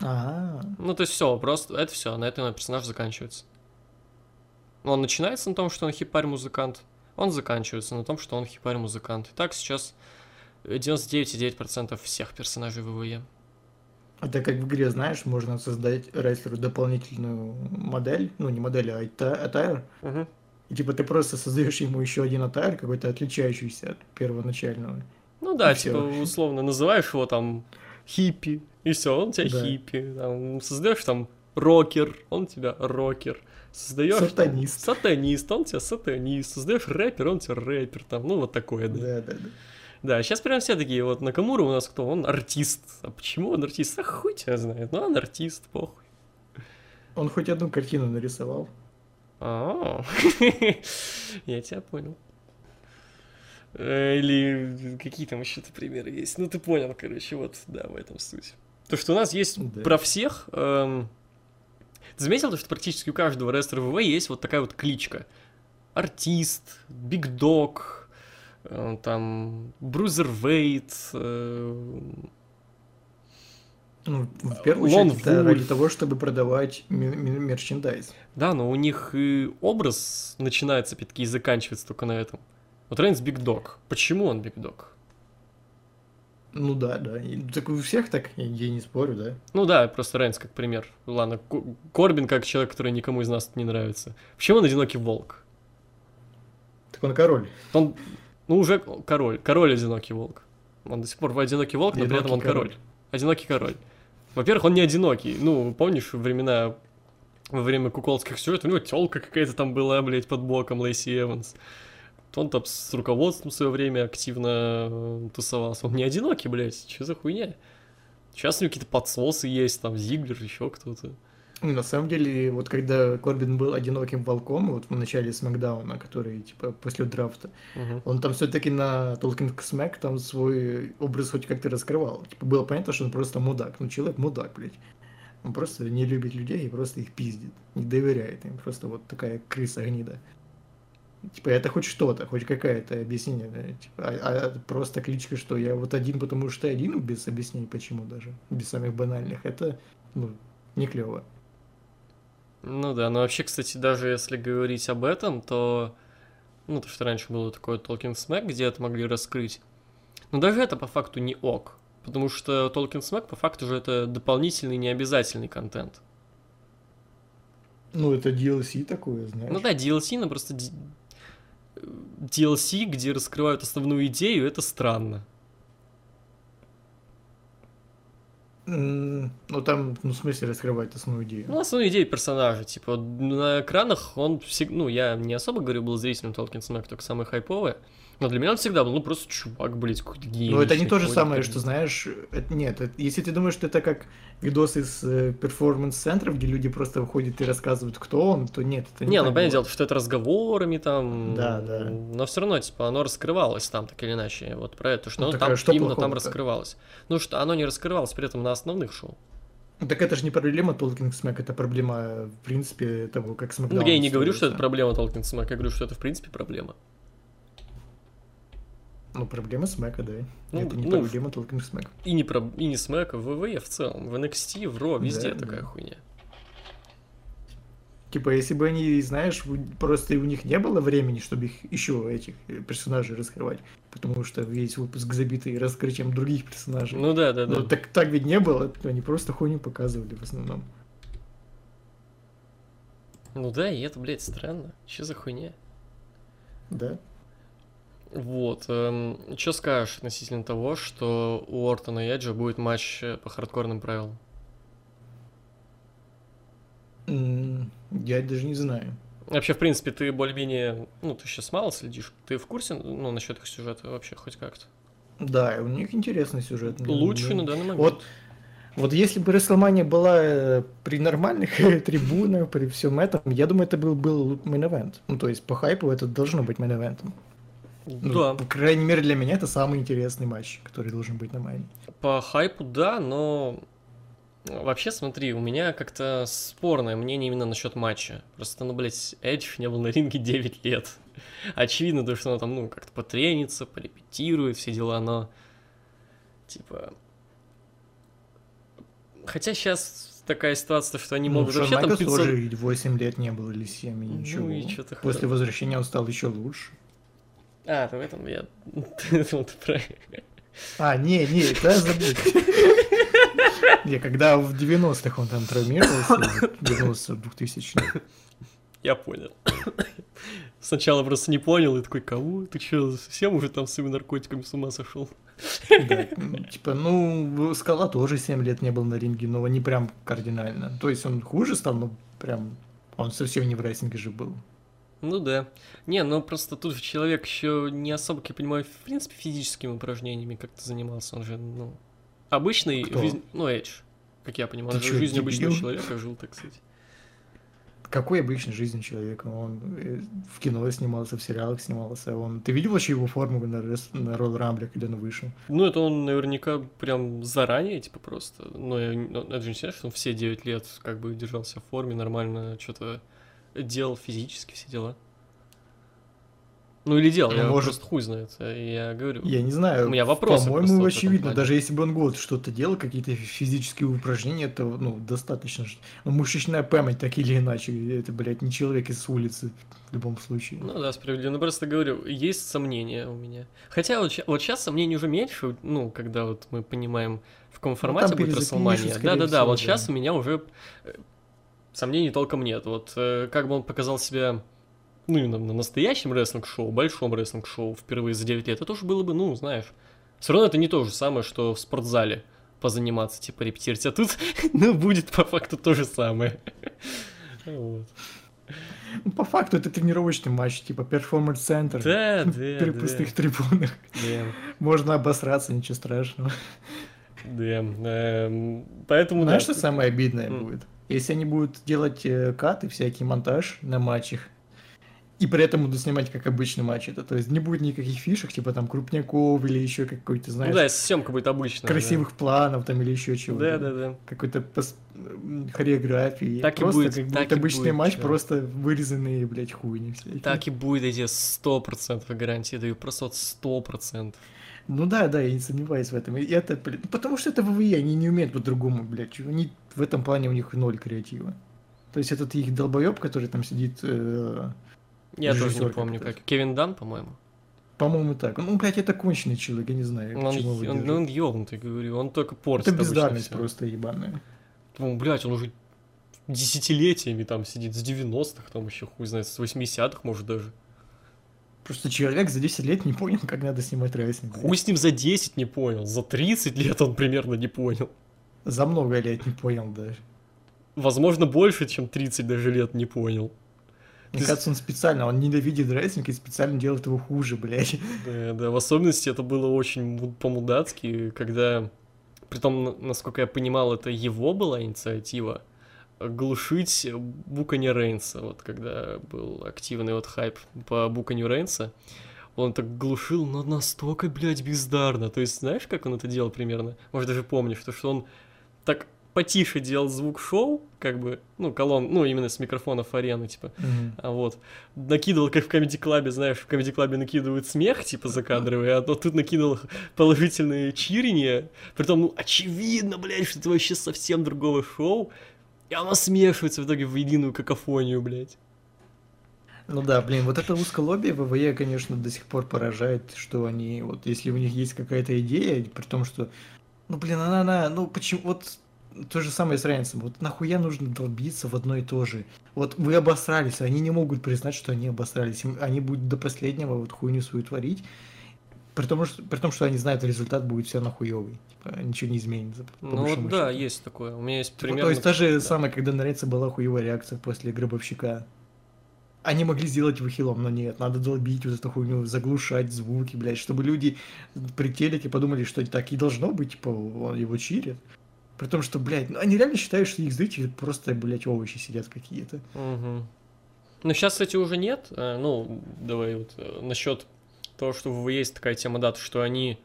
А. Ну, то есть все, просто это все, на этом персонаж заканчивается. Он начинается на том, что он хипарь-музыкант, он заканчивается на том, что он хипарь-музыкант. И так сейчас 99,9% всех персонажей ВВЕ. Это как в игре, знаешь, можно создать рестлеру дополнительную модель, ну не модель, а атайр. Угу. И типа ты просто создаешь ему еще один атайр, какой-то отличающийся от первоначального. Ну да, и типа все. условно называешь его там хиппи, и все, он тебя да. хиппи. Там, создаешь там рокер, он тебя рокер. Создаешь сатанист. Там, сатанист, он тебя сатанист. Создаешь рэпер, он тебя рэпер. Там, ну, вот такое, да. Да, да, да. Да, сейчас прям все такие, вот Накамура у нас кто? Он артист. А почему он артист? А хуй тебя знает. Ну, он артист, похуй. Он хоть одну картину нарисовал. А, я тебя понял. Э, или какие там еще-то примеры есть. Ну, ты понял, короче, вот, да, в этом суть. То, что у нас есть да. про всех... Эм... Ты заметил, то, что практически у каждого рестлера ВВ есть вот такая вот кличка? Артист, Big Dog, э, там, Bruiserweight, э... Ну, в первую Лон очередь, это ради того, чтобы продавать мерчендайз. Да, но у них и образ начинается, опять-таки, и заканчивается только на этом. Вот Рейнс Big Dog. Почему он Big Dog? Ну да, да. Так у всех так, я не спорю, да. Ну да, просто Рейнс как пример. Ладно, Корбин как человек, который никому из нас не нравится. Почему он одинокий волк? Так он король. Он, ну уже король. Король одинокий волк. Он до сих пор одинокий волк, но одинокий при этом он король. король. Одинокий король. Во-первых, он не одинокий. Ну, помнишь времена во время куколских сюжетов, у него телка какая-то там была, блядь, под боком Лейси Эванс. Он там с руководством в свое время активно э, тусовался. Он не одинокий, блядь, что за хуйня? Сейчас у него какие-то подсосы есть, там Зиглер, еще кто-то. На самом деле, вот когда Корбин был одиноким волком, вот в начале Смакдауна, который, типа, после драфта, Мгм. он там все-таки на Talking Smack там свой образ хоть как-то раскрывал. Типа, было понятно, что он просто мудак. Ну, человек мудак, блядь. Он просто не любит людей и просто их пиздит. Не доверяет им. Просто вот такая крыса гнида. Типа, это хоть что-то, хоть какое-то объяснение. да, Типа, а, а просто кличка, что я вот один, потому что один, без объяснений почему даже, без самых банальных, это, ну, не клево. Ну да, но вообще, кстати, даже если говорить об этом, то... Ну, то, что раньше было такое Talking Smack, где это могли раскрыть. Но даже это по факту не ок. Потому что Talking Smack по факту же это дополнительный необязательный контент. Ну, это DLC такое, знаешь. Ну да, DLC, но просто DLC, где раскрывают основную идею, это странно. Ну, там, ну, в смысле, раскрывать основную идею. Ну, основную идею персонажа, типа, на экранах он всегда, ну, я не особо, говорю, был зрителем Smack, только самые хайповые, но для меня он всегда был, ну, просто чувак, блядь, какой-то гений. Ну, это не то же самое, что, знаешь, это, нет, это- если ты думаешь, что это как видосы из э, перформанс-центров, где люди просто выходят и рассказывают, кто он, то нет, это не Не, ну, понятное дело, что это разговорами там. Да, да. Но все равно, типа, оно раскрывалось там, так или иначе. Вот про это, что Ну, оно там а что именно там раскрывалось. Ну, что оно не раскрывалось при этом на основных шоу. Ну, Так это же не проблема Talking Smack, это проблема, в принципе, того, как Ну, SmackDown я и не говорю, что это проблема Talking Smack, я говорю, что это, в принципе, проблема. Ну, проблема Смэка, да. Ну, это не ну, проблема Talking Smack. И не, про... и не Смэк, а в ВВЕ в целом. В NXT, в Ро, везде Да, такая да. хуйня. Типа, если бы они, знаешь, просто у них не было времени, чтобы их еще этих э, персонажей раскрывать, потому что весь выпуск забитый раскрытием других персонажей. Ну да, да, да. Так, так ведь не было, они просто хуйню показывали в основном. Ну да, и это, блядь, странно. Че за хуйня? Да. Вот. что скажешь относительно того, что у Ортона и Эджа будет матч э, по хардкорным правилам? Я даже не знаю. Вообще, в принципе, ты более-менее, ну, ты сейчас мало следишь. Ты в курсе, ну, насчет их сюжета вообще хоть как-то? Да, у них интересный сюжет. Лучший ну, на данный момент. Вот, вот если бы WrestleMania была э, при нормальных трибунах, при всем этом, я думаю, это был, был main event. Ну, то есть по хайпу это должно быть main event ом. Ну, да, По крайней мере, для меня это самый интересный матч, который должен быть на main е. по хайпу, да, но вообще, смотри, у меня как-то спорное мнение именно насчет матча. Просто, ну, блядь, Эдж не был на ринге 9 лет. Очевидно, то, что он там, ну, как-то потренится, порепетирует, все дела, но, типа... Хотя сейчас такая ситуация, что они могут ну, вообще Шон там Майклс 500... тоже 8 лет не был или 7, и Ну ничего. и чё-то После возвращения он стал еще лучше. А, ты в этом я... Ты думал, ты про- А, не, не, да, забудь. Не, когда в 90-х он там травмировался, вернулся в 2000-х. Я понял. Сначала просто не понял и такой, кого? Ты что, совсем уже там с своими наркотиками с ума сошел? Да, Типа, ну, Скала тоже 7 лет не был на ринге, но не прям кардинально. То есть он хуже стал, но прям он совсем не в рейсинге же был. Ну да. Не, ну просто тут человек еще не особо, как я понимаю, в принципе, физическими упражнениями как-то занимался. Он же, ну, обычный Кто? жизнь... Ну, Эдж, как я понимаю, он же жизнь обычного человека жил, так сказать. Какой обычной жизни человека? Он э, в кино снимался, в сериалах снимался. Он... Ты видел вообще его форму на, рес- на Royal Rumble, когда он вышел? Ну, это он наверняка прям заранее, типа, просто. Но я, ну, это же не что он все 9 лет как бы держался в форме, нормально что-то делал физически, все дела. Ну, или делал, Ну, я может- просто хуй знает, я говорю. Я не знаю. У меня просто По-моему, очевидно. Даже если бы он год что-то делал, какие-то физические упражнения, то ну, достаточно. Ну, мышечная память, так или иначе. Это, блядь, не человек из улицы в любом случае. Ну да, справедливо. Ну просто говорю, есть сомнения у меня. Хотя вот, вот сейчас сомнений уже меньше, ну, когда вот мы понимаем, в каком формате будет перезапишут, Расселмания. Да-да-да, вот сейчас у меня уже э, сомнений толком нет. Вот э, как бы он показал себя, ну, именно на настоящем рестлинг-шоу, большом рестлинг-шоу впервые за 9 лет, это тоже было бы, ну, знаешь, все равно это не то же самое, что в спортзале позаниматься, типа репетировать. А тут, ну, будет по факту то же самое. Вот. Ну, по факту это тренировочный матч, типа перформанс-центр. Да, да, При да. пустых трибунах. Да, Можно обосраться, ничего страшного. да. Эм, Поэтому, да. Знаешь, что самое обидное М. будет? Если они будут делать э, каты, всякий монтаж на матчах, и при этом будут снимать как обычный матч, это, то есть не будет никаких фишек, типа там крупняков или еще какой-то, Ну знаешь, да, съемка будет обычная. красивых планов там или еще чего-то. Да, да, да. Какой-то пос- хореографии. Так и просто будет, как так будет и обычный будет, матч, чувак. просто вырезанные, блядь, хуйни всякие. Так и будет, я тебе сто процентов гарантии даю, просто вот сто процентов. Ну да, да, я не сомневаюсь в этом. И это, блин, ну, потому что это ВВЕ, они не умеют по-другому, блядь. Они, в этом плане у них ноль креатива. То есть этот их долбоеб, который там сидит, э, Я тоже не помню, как. Кевин Дан, по-моему. по-моему, так. Ну, блядь, это конченый человек, я не знаю, Он, он, держите. он ёбнутый, говорю, он только портит Это бездарность просто ебаная. Ну, блядь, он уже десятилетиями там сидит, с 90-х, там еще хуй знает, с 80-х, может, даже. Просто человек за 10 лет не понял, как надо снимать рестлинг. Хуй с ним за 10 не понял, за 30 лет он примерно не понял. За много лет не понял даже. Возможно, больше, чем 30 даже лет не понял. Мне есть- кажется, он специально, он ненавидит рестлинг и специально делает его хуже, блядь. Да, да, в особенности это было очень му- по-мудацки, когда, притом, насколько я понимал, это его была инициатива, глушить буканье Рейнса, вот когда был активный вот хайп по буканью Рейнса, он так глушил, но настолько, блядь, бездарно. То есть, знаешь, как он это делал примерно? Может, даже помнишь, то, что он так потише делал звук шоу, как бы, ну, колонн, ну, именно с микрофонов арены, типа, а вот, накидывал, как в Comedy Club, знаешь, в Comedy Club накидывают смех, типа, закадровый, а тут накидывал положительные чирения, притом, ну, очевидно, блядь, что это вообще совсем другого шоу, и оно смешивается в итоге в единую какофонию, блядь. Ну да, блин, вот это узколобие ВВЕ, конечно, до сих пор поражает, что они, вот если у них есть какая-то идея, при том, что, ну блин, она, она, ну почему, вот то же самое с Рейнсом, вот нахуя нужно долбиться в одно и то же? Вот вы обосрались, они не могут признать, что они обосрались, они будут до последнего вот хуйню свою творить, при том, что, при том, что они знают, результат будет все равно хуёвый, типа, ничего не изменится. Ну вот да, счету. есть такое. У меня есть Типа, пример. То есть та же да. самое, когда на была хуевая реакция после гробовщика. Они могли сделать его хилом, но нет, надо долбить вот эту хуйню, заглушать звуки, блядь, чтобы люди при телеке подумали, что так и должно быть, типа, он его чирит. При том, что, блядь, ну они реально считают, что их зрители просто, блядь, овощи сидят какие-то. Мгм. Ну, сейчас, кстати, уже нет. Э, Ну, давай вот насчет того, что есть такая тема дат, что они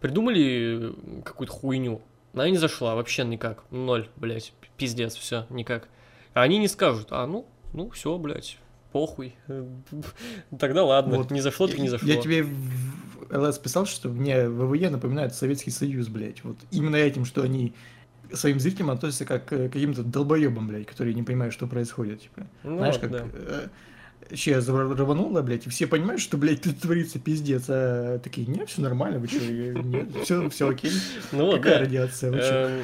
придумали э, какую-то хуйню. Она не зашла вообще никак. Ноль, блядь. пиздец, все, никак. А они не скажут, а ну, ну, все, блядь, похуй. Э, Тогда ладно, Вот. не зашло, так не зашло. Я тебе в ЛС писал, что мне ВВЕ напоминает Советский Союз, блядь. Вот именно этим, что они своим зрителям относятся как к каким-то долбоебам, блядь, которые не понимают, что происходит, типа. Ну, Знаешь, вот, как да. э, сейчас рвануло, блядь, и все понимают, что, блядь, тут творится пиздец, а такие, нет, все нормально, вы что, нет, все, все окей. Ну, вот, Какая да. радиация, вы? Эм,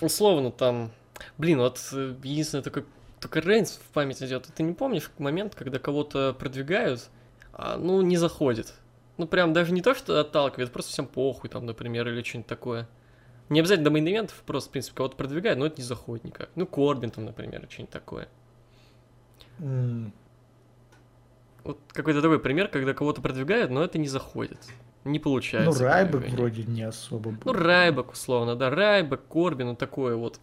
Условно там, блин, вот э, единственное такой, только Рейнс в память идет. Ты не помнишь момент, когда кого-то продвигают, а, ну, не заходит. Ну, прям даже не то, что отталкивает, просто всем похуй, там, например, или что-нибудь такое. Не обязательно до мейн просто, в принципе, кого-то продвигают, но это не заходит никак. Ну, Корбин там, например, что-нибудь такое. М, Вот какой-то такой пример, когда кого-то продвигают, но это не заходит. Не получается. Ну, Райбек вроде не особо был. Ну, Райбек, условно, да, Райбек, Корбин, ну, такое вот.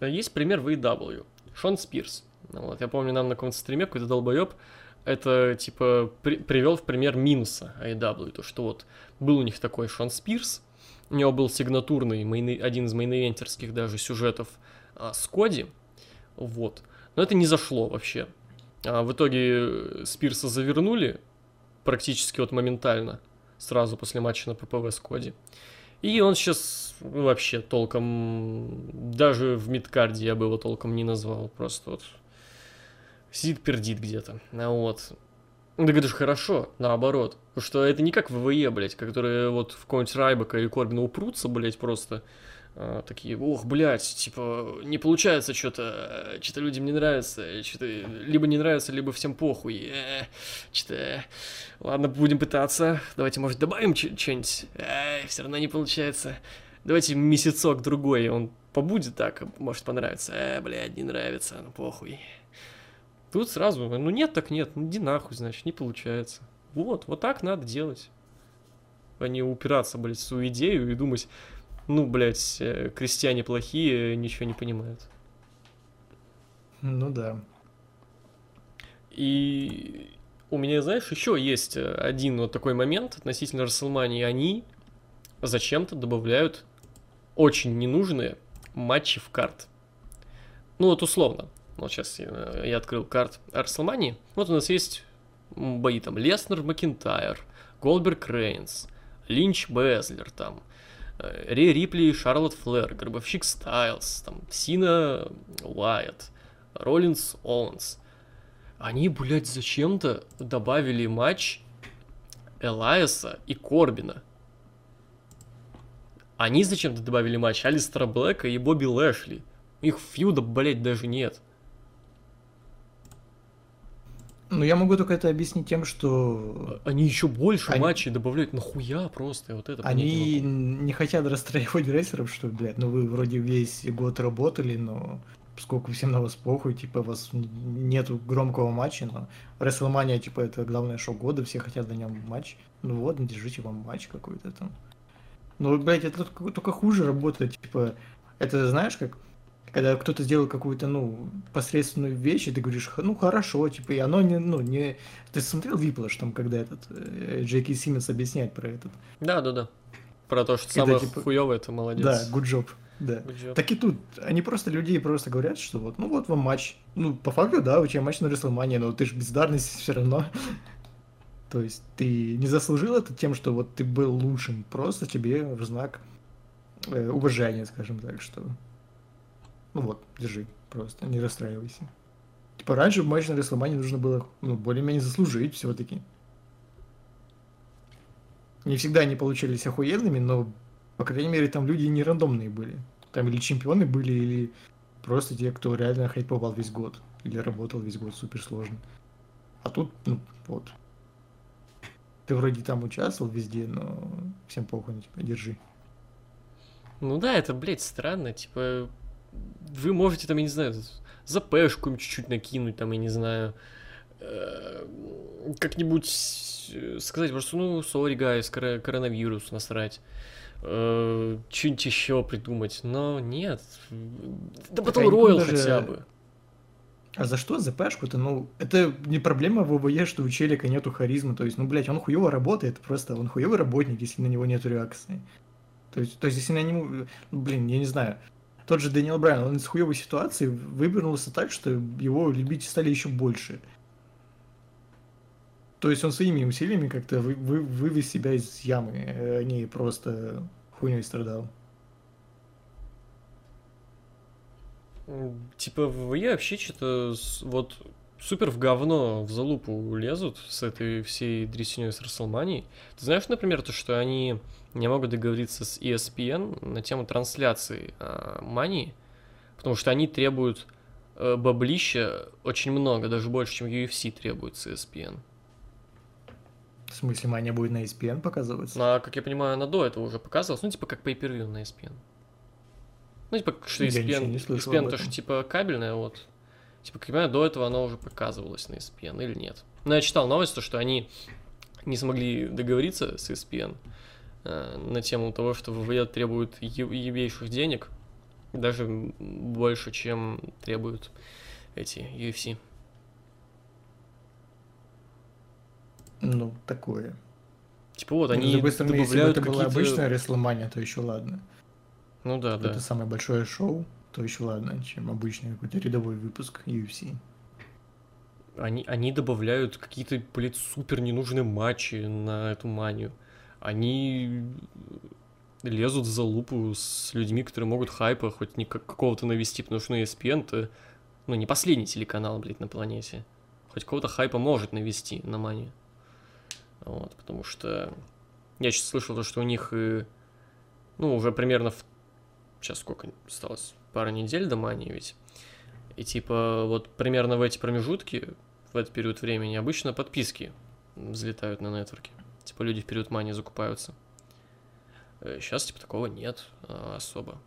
Есть пример в AEW. Шон Спирс. Вот, я помню, нам на каком-то стриме какой-то долбоеб это, типа, привел в пример минуса AEW, то, что вот был у них такой Шон Спирс, у него был сигнатурный, main- один из main-eventer ских даже сюжетов а, с Коди, вот. Но это не зашло вообще. А в итоге Спирса завернули практически вот моментально, сразу после матча на ППВ с Коди. И он сейчас вообще толком, даже в мидкарде я бы его толком не назвал, просто вот сидит пердит где-то, а вот. Так это же хорошо, наоборот. Потому что это не как ВВЕ, блядь, которые вот в какого-нибудь Райбека или Корбина упрутся, блядь, просто такие, ох, блядь, типа, не получается что-то, что-то людям не нравится, что-то либо не нравится, либо всем похуй, э, что-то, ладно, будем пытаться, давайте, может, добавим что-нибудь, все равно не получается, давайте месяцок-другой, он побудет так, может понравиться. Э, блядь, не нравится, ну похуй. Тут сразу, ну нет, так нет, ну иди нахуй, значит, не получается. Вот, вот так надо делать. А не упираться, блядь, в свою идею и думать, ну, блядь, э, крестьяне плохие, ничего не понимают. Ну да. И у меня, знаешь, еще есть э, один вот такой момент относительно Расселмании. Они зачем-то добавляют очень ненужные матчи в карт. Ну вот условно. Вот сейчас я, я открыл карт Расселмании. Вот у нас есть бои там Леснер, Макинтайр, Голдберг Рейнс, Линч Безлер там, э, Ри Рипли, Шарлотт Флэр, Гробовщик Стайлз, там, Сина Уайт, Роллинс Оуэнс – они, блядь, зачем-то добавили матч Элайса и Корбина. Они зачем-то добавили матч Алистера Блэка и Бобби Лэшли. Их фьюда, блядь, даже нет. Ну, я могу только это объяснить тем, что... Они еще больше они... матчей добавляют. Нахуя просто? Вот это Они не, не хотят расстраивать рейсеров, что, блядь, ну вы вроде весь год работали, но поскольку всем на вас похуй, типа, у вас нету громкого матча, но WrestleMania, типа, это главное шоу года, все хотят на нем матч. Ну вот, держите вам матч какой-то там. Ну, блядь, это только хуже работает, типа, это знаешь, как когда кто-то сделал какую-то, ну, посредственную вещь, и ты говоришь, ну, хорошо, типа, и оно не, ну, не... Ты смотрел Виплаш, там, когда этот э, Джеки Симмонс объясняет про этот? Да, да, да. Про то, что когда, самое типа... хуёвое, это молодец. Да, good job. Да. Так и тут, они просто людей просто говорят, что вот, ну вот вам матч. Ну, по факту, да, у тебя матч на Рестлмане, но ты же бездарность все равно. То есть ты не заслужил это тем, что вот ты был лучшим, просто тебе в знак э, уважения, скажем так, что ну вот, держи, просто не расстраивайся. Типа раньше матч на Рестлмане нужно было ну, более-менее заслужить все-таки. Не всегда они получались охуенными, но по крайней мере, там люди не рандомные были. Там или чемпионы были, или просто те, кто реально хайповал весь год. Или работал весь год супер сложно. А тут, ну, вот. Ты вроде там участвовал везде, но всем похуй на тебя, держи. Ну да, это, блядь, странно, типа, вы можете там, я не знаю, за пешку чуть-чуть накинуть, там, я не знаю, э, как-нибудь сказать просто, ну, sorry, guys, коронавирус насрать э, что-нибудь еще придумать, но нет. Да потом Ройл даже... хотя бы. А за что за пешку-то? Ну, это не проблема в ОБЕ, что у челика нету харизмы. То есть, ну, блядь, он хуево работает, просто он хуевый работник, если на него нету реакции. То есть, то есть если на него... Ну, блин, я не знаю. Тот же Дэниел Брайан, он из хуевой ситуации вывернулся так, что его любить стали еще больше. То есть он своими усилиями как-то вы, вы, вывез себя из ямы, а не просто хуйней страдал. Типа, вы вообще что-то вот супер в говно в залупу лезут с этой всей дрессиней с Расселманией. Ты знаешь, например, то, что они не могут договориться с ESPN на тему трансляции э, Мании, потому что они требуют э, баблища очень много, даже больше, чем UFC требует с ESPN. В смысле, Мания будет на ESPN показываться? А, как я понимаю, она до этого уже показывалась, ну, типа, как pay per на ESPN. Ну, типа, что ESPN, ESPN то, что, типа, кабельная, вот. Типа, как я понимаю, до этого она уже показывалась на ESPN или нет. Но я читал новость, то, что они не смогли договориться с ESPN э, на тему того, что ВВЕ требует ебейших денег, даже больше, чем требуют эти UFC. Ну, такое. Типа вот они ну, стороны, если бы это была обычная Ресломания, то еще ладно. Ну да, да. Это самое большое шоу, то еще ладно, чем обычный какой-то рядовой выпуск UFC. Они, они добавляют какие-то, блядь, супер ненужные матчи на эту манию. Они лезут за лупу с людьми, которые могут хайпа хоть не какого-то навести, потому что ну, ESPN это, ну, не последний телеканал, блядь, на планете. Хоть какого-то хайпа может навести на манию. Вот, потому что я сейчас слышал то, что у них и, ну, уже примерно в... Сейчас сколько осталось? Пару недель до мании ведь. И типа вот примерно в эти промежутки, в этот период времени, обычно подписки взлетают на нетворке. Типа люди в период мании закупаются. Сейчас, типа, такого нет а, особо.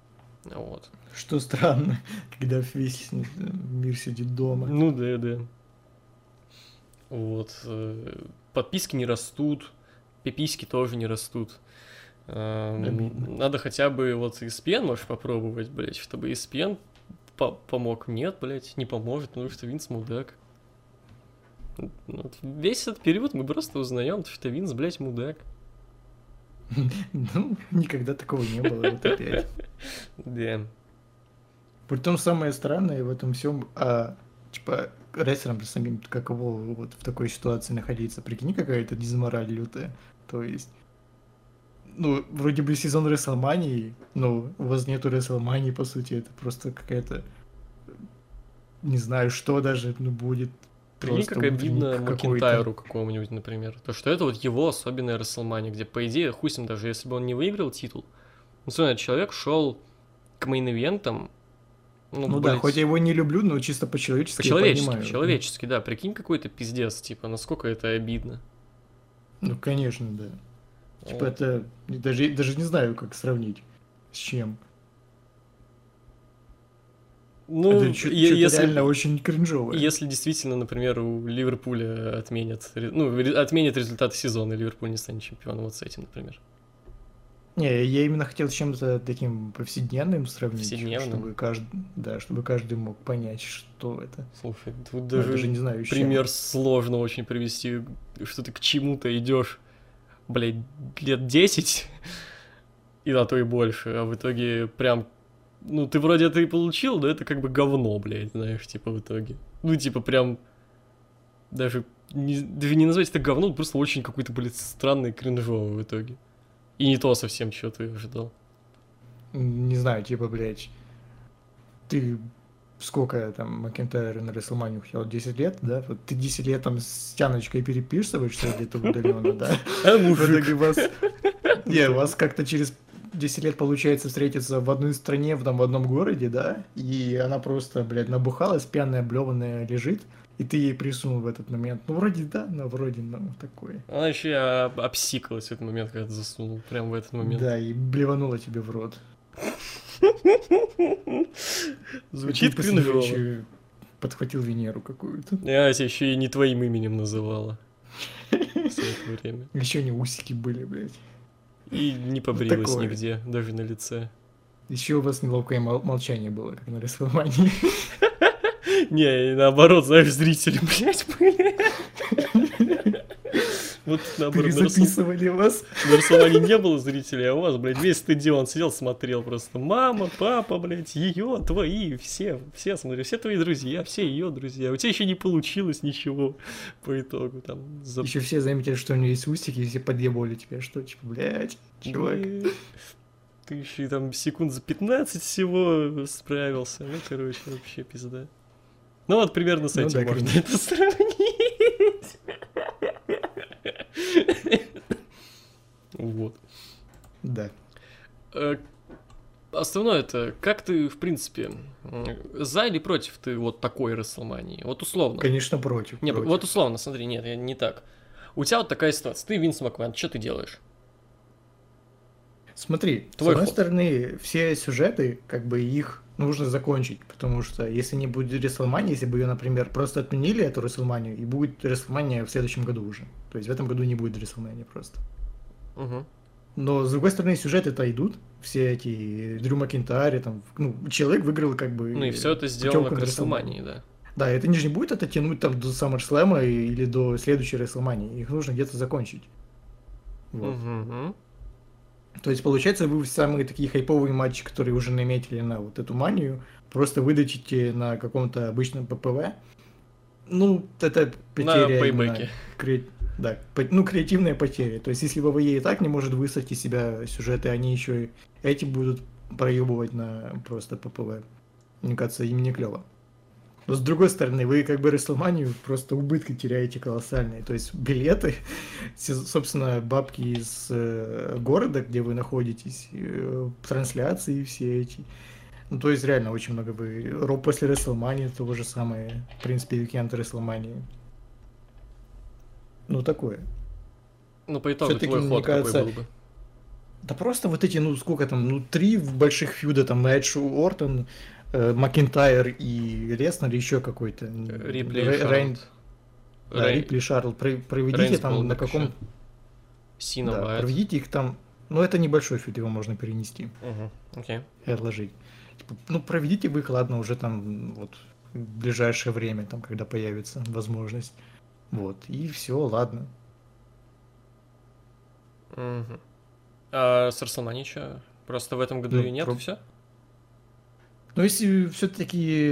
Вот. Что странно, когда весь мир сидит дома. Ну да, да. Вот. э, Подписки не растут, пиписьки тоже не растут. Эм. Надо хотя бы вот ESPN можешь попробовать, блядь, чтобы ESPN по- помог. Нет, блядь, не поможет, потому что Винс мудак. Ну, вот Весь этот период мы просто узнаем, что Винс, блядь, мудак. Ну, никогда такого не было, вот опять. Да. Притом самое странное в этом всем, а, типа, рестлерам самим каково вот в такой ситуации находиться. Прикинь, какая-то дизмораль лютая. То есть, ну, вроде бы сезон Рестлмании, но у вас нету Рестлмании, по сути, это просто какая-то, не знаю, что даже, ну, будет. Прикинь, как обидно. Макентайру какому-нибудь, например. То, что это вот его особенная Расселмания, где, по идее, ним, даже если бы он не выиграл титул, ну, смотри, человек шел к мейн-ивентам, ну, Ну да, блядь, хоть я его не люблю, но чисто по-человечески по-человечески, понимаю. по-человечески, да, прикинь, какой-то пиздец, типа, насколько это обидно. Ну, конечно, да. Типа это даже, даже не знаю, как сравнить с чем. Ну, это если, реально очень кринжовое. если действительно, например, у Ливерпуля отменят, ну, отменят результаты сезона, и Ливерпуль не станет чемпионом, вот с этим, например. Не, я именно хотел с чем-то таким повседневным сравнить, Повседневным? чтобы каждый, да, чтобы каждый мог понять, что это. Слушай, тут даже, даже не знаю, с чем. пример сложно очень привести, что ты к чему-то идешь, блядь, лет 10, и на то и больше, а в итоге прям, ну, ты вроде это и получил, но это как бы говно, блядь, знаешь, типа в итоге. Ну, типа прям, даже не, даже не назвать это говно, просто очень какой-то, блядь, странный кринжовый в итоге. И не то совсем, чего ты ожидал. Не знаю, типа, блядь, ты сколько там Макентайр на Рестлманию хотел? 10 лет, да? Вот ты 10 лет там с тяночкой переписываешься где-то удаленно, да? А, мужик. вас... Не, у вас как-то через 10 лет получается встретиться в одной стране, в, там, в одном городе, да? И она просто, блядь, набухалась, пьяная, блеванная лежит, и ты ей присунул в этот момент. Ну, вроде да, но вроде, ну, такое. Она еще и об- обсикалась в этот момент, когда засунул, прям в этот момент. Да, и блеванула тебе в рот. Звучит кринжово. Подхватил Венеру какую-то. Я тебя еще и не твоим именем называла. Еще не усики были, блядь. И не побрилась такое. нигде, даже на лице. Еще у вас неловкое мол- молчание было, как на Рестлмании. Не, наоборот, знаешь, зрители, блядь, были. Вот наоборот, на Расл- вас. на Расселмане не было зрителей, а у вас, блядь, весь стадион сидел, смотрел просто. Мама, папа, блядь, ее, твои, все, все, смотри, все твои друзья, все ее друзья. У тебя еще не получилось ничего по итогу там. за- Еще все заметили, что у него есть усики, и все подъебали тебя, что, типа, блядь, чувак. Ты еще и там секунд за 15 всего справился. Ну, короче, вообще пизда. Ну вот примерно с Ну этим да, можно кринж. это сравнить. Вот. Да. Э, Основное это, как ты, в принципе, за или против ты вот такой Расселмании? Вот условно. Конечно, против. Не, против. вот условно, смотри, нет, я не так. У тебя вот такая ситуация, ты Винс Макмен, что ты делаешь? Смотри, Твой с одной ход. стороны, все сюжеты, как бы их нужно закончить, потому что если не будет Рестлмании, если бы ее, например, просто отменили эту Рестлманию, и будет Рестлмания в следующем году уже. То есть в этом году не будет Рестлмании просто. Угу. Но, с другой стороны, сюжеты-то идут, все эти Дрю Макинтайр, там, ну, человек выиграл как бы... Ну и все это сделано к на Расселмании, да. Да, это не же не будет это тянуть там до SummerSlam или до следующей Рестлмании. Их нужно где-то закончить. Вот. Мгм. То есть, получается, вы самые такие хайповые матчи, которые уже наметили на вот эту манию, просто выдачите на каком-то обычном ППВ. Ну, это На потеря... именно пейбеке. кре- Да, ну, креативная потеря. То есть, если ВВЕ и так не может высадить из себя сюжеты, они еще и эти будут проебывать на просто PPV. Мне кажется, им не клево. Но с другой стороны, вы как бы Рестлманию просто убытки теряете колоссальные. То есть билеты, собственно, бабки из э, города, где вы находитесь, э, трансляции все эти. Ну, то есть реально очень много вы... Ро после Рестлмании то же самое. В принципе, Викенд Рестлмании. Ну, такое. Ну, по итогу твой мне ход кажется, какой был бы? Да просто вот эти, ну сколько там, ну три больших фьюда, там Эдж Ортон, э, Макинтайр и Леснер, еще какой-то. Рипли Рэ- и Рейн-. Да, Рей- Рипли. Про- Проведите Рейнс там на каком... Сина Да, проведите их там... Ну это небольшой фьюд, его можно перенести Мгм, Окей. и отложить. Типа, ну проведите вы их, ладно, уже там вот в ближайшее время, там, когда появится возможность. Вот, и все, ладно. Мгм. А с Расселмани чё? Просто в этом году Ну, и нет, про- все? Но если все-таки,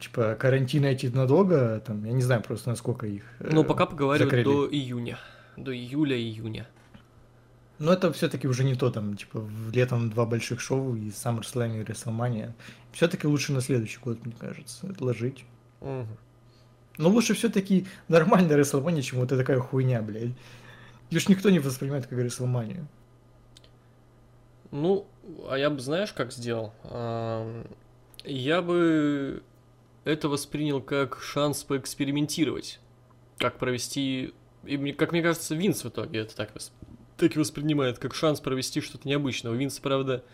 типа, карантин эти надолго, там, я не знаю просто, насколько их э, Ну, пока поговаривают закрыли. до июня. До июля-июня. Но это все-таки уже не то, там, типа, в летом два больших шоу и SummerSlam и WrestleMania. Все-таки лучше на следующий год, мне кажется, отложить. Мгм. Но лучше все-таки нормальная WrestleMania, чем вот эта такая хуйня, блядь. Ее ж никто не воспринимает как WrestleMania. Ну, а я бы, знаешь, как сделал? Я бы это воспринял как шанс поэкспериментировать. Как провести... И мне- как мне кажется, Винс в итоге это так, вос- так и воспринимает, как шанс провести что-то необычное. У Винса, правда,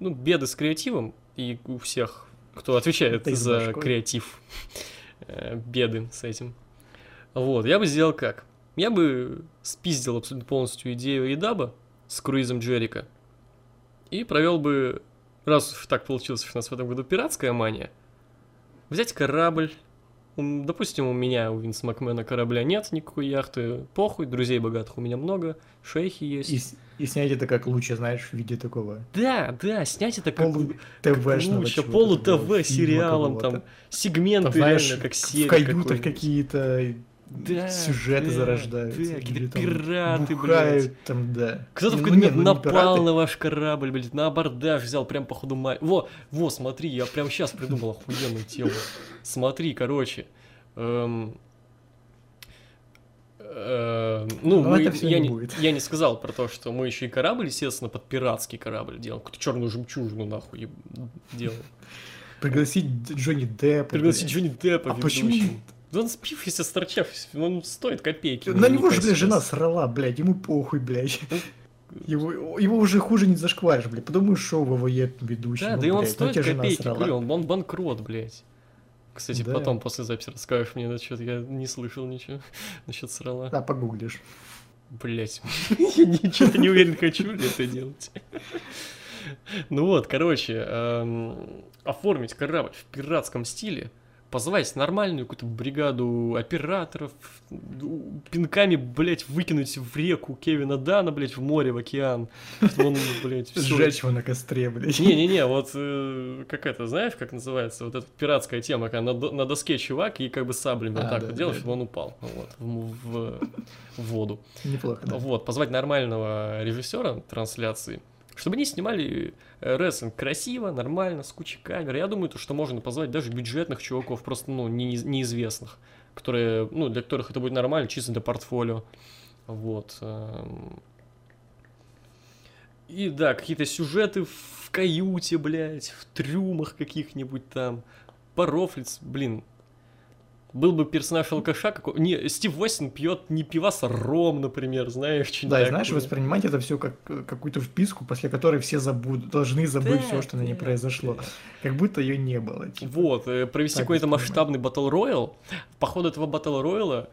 ну, беды с креативом, и у всех, кто отвечает за креатив, э, беды с этим. Вот, я бы сделал как? Я бы спиздил абсолютно полностью идею Эдаба с круизом Джерика и провел бы, раз уж так получилось, что у нас в этом году пиратская мания, взять корабль, допустим, у меня, у Винса Макмена корабля нет никакой яхты, похуй, друзей богатых у меня много, шейхи есть. И, и снять это как лучше, знаешь, в виде такого Да, да, снять это как, полу как лучше, чего-то полу такого, ТВ фильма сериалом, там, сегменты Там, знаешь, реально, как в серия каютах какие-то Да, сюжеты да, зарождаются. да, какие-то пираты, бухают, блядь. там, да. Кто-то в Ну, какой-то момент ну, напал пираты. на ваш корабль, блядь, на абордаж взял прям по ходу май. Во, во, смотри, я прям сейчас придумал охуенную тему. Смотри, короче. эм, эм, ну, мы- я, не будет. я не сказал про то, что мы еще и корабль, естественно, под пиратский корабль делаем. Какую-то черную жемчужину, нахуй, делаем. Пригласить Джонни Деппа. Пригласить. Джонни Деппа А почему. Да он спив, если сторчав, он стоит копейки. На него же, блядь, жена срала, блядь, ему похуй, блядь. Его, его уже хуже не зашкваришь, блядь. Подумаешь, шоу ВВЕ ведущий. Да, ну, да и он блядь, ну, стоит копейки, говорю, он, он банкрот, блядь. Кстати, Да. потом после записи расскажешь мне насчет, я не слышал ничего насчет срала. Да, погуглишь. Блять, я ничего не уверен, хочу ли это делать. Ну вот, короче, эм, оформить корабль в пиратском стиле, позвать нормальную какую-то бригаду операторов, пинками, блять, выкинуть в реку Кевина Дана, блять, в море, в океан. Он, блять, всё- Сжечь его на костре, блядь. не-не-не, вот э, как это, знаешь, как называется, вот эта пиратская тема, когда на, на доске чувак и как бы саблями вот А, так да, вот делаешь, да, чтобы он упал вот, в, в- в воду. Неплохо, да. Вот, позвать нормального режиссера трансляции, чтобы они снимали э, рестлинг красиво, нормально, с кучей камер. Я думаю, то, что можно позвать даже бюджетных чуваков, просто, ну, не- неизвестных, которые, ну, для которых это будет нормально, чисто для портфолио. Вот. эм. И да, какие-то сюжеты в каюте, блядь, в трюмах каких-нибудь там. Порофлиц, блин. Был бы персонаж алкаша, какой... Не, Стив Остин пьет не пивас, а ром, например, знаешь, что Да, и знаешь, воспринимать это все как э, какую-то вписку, после которой все забудут, должны забыть все, что на ней произошло. Как будто ее не было. типа. Вот, э, провести какой-то масштабный батл роял. По ходу этого батл рояла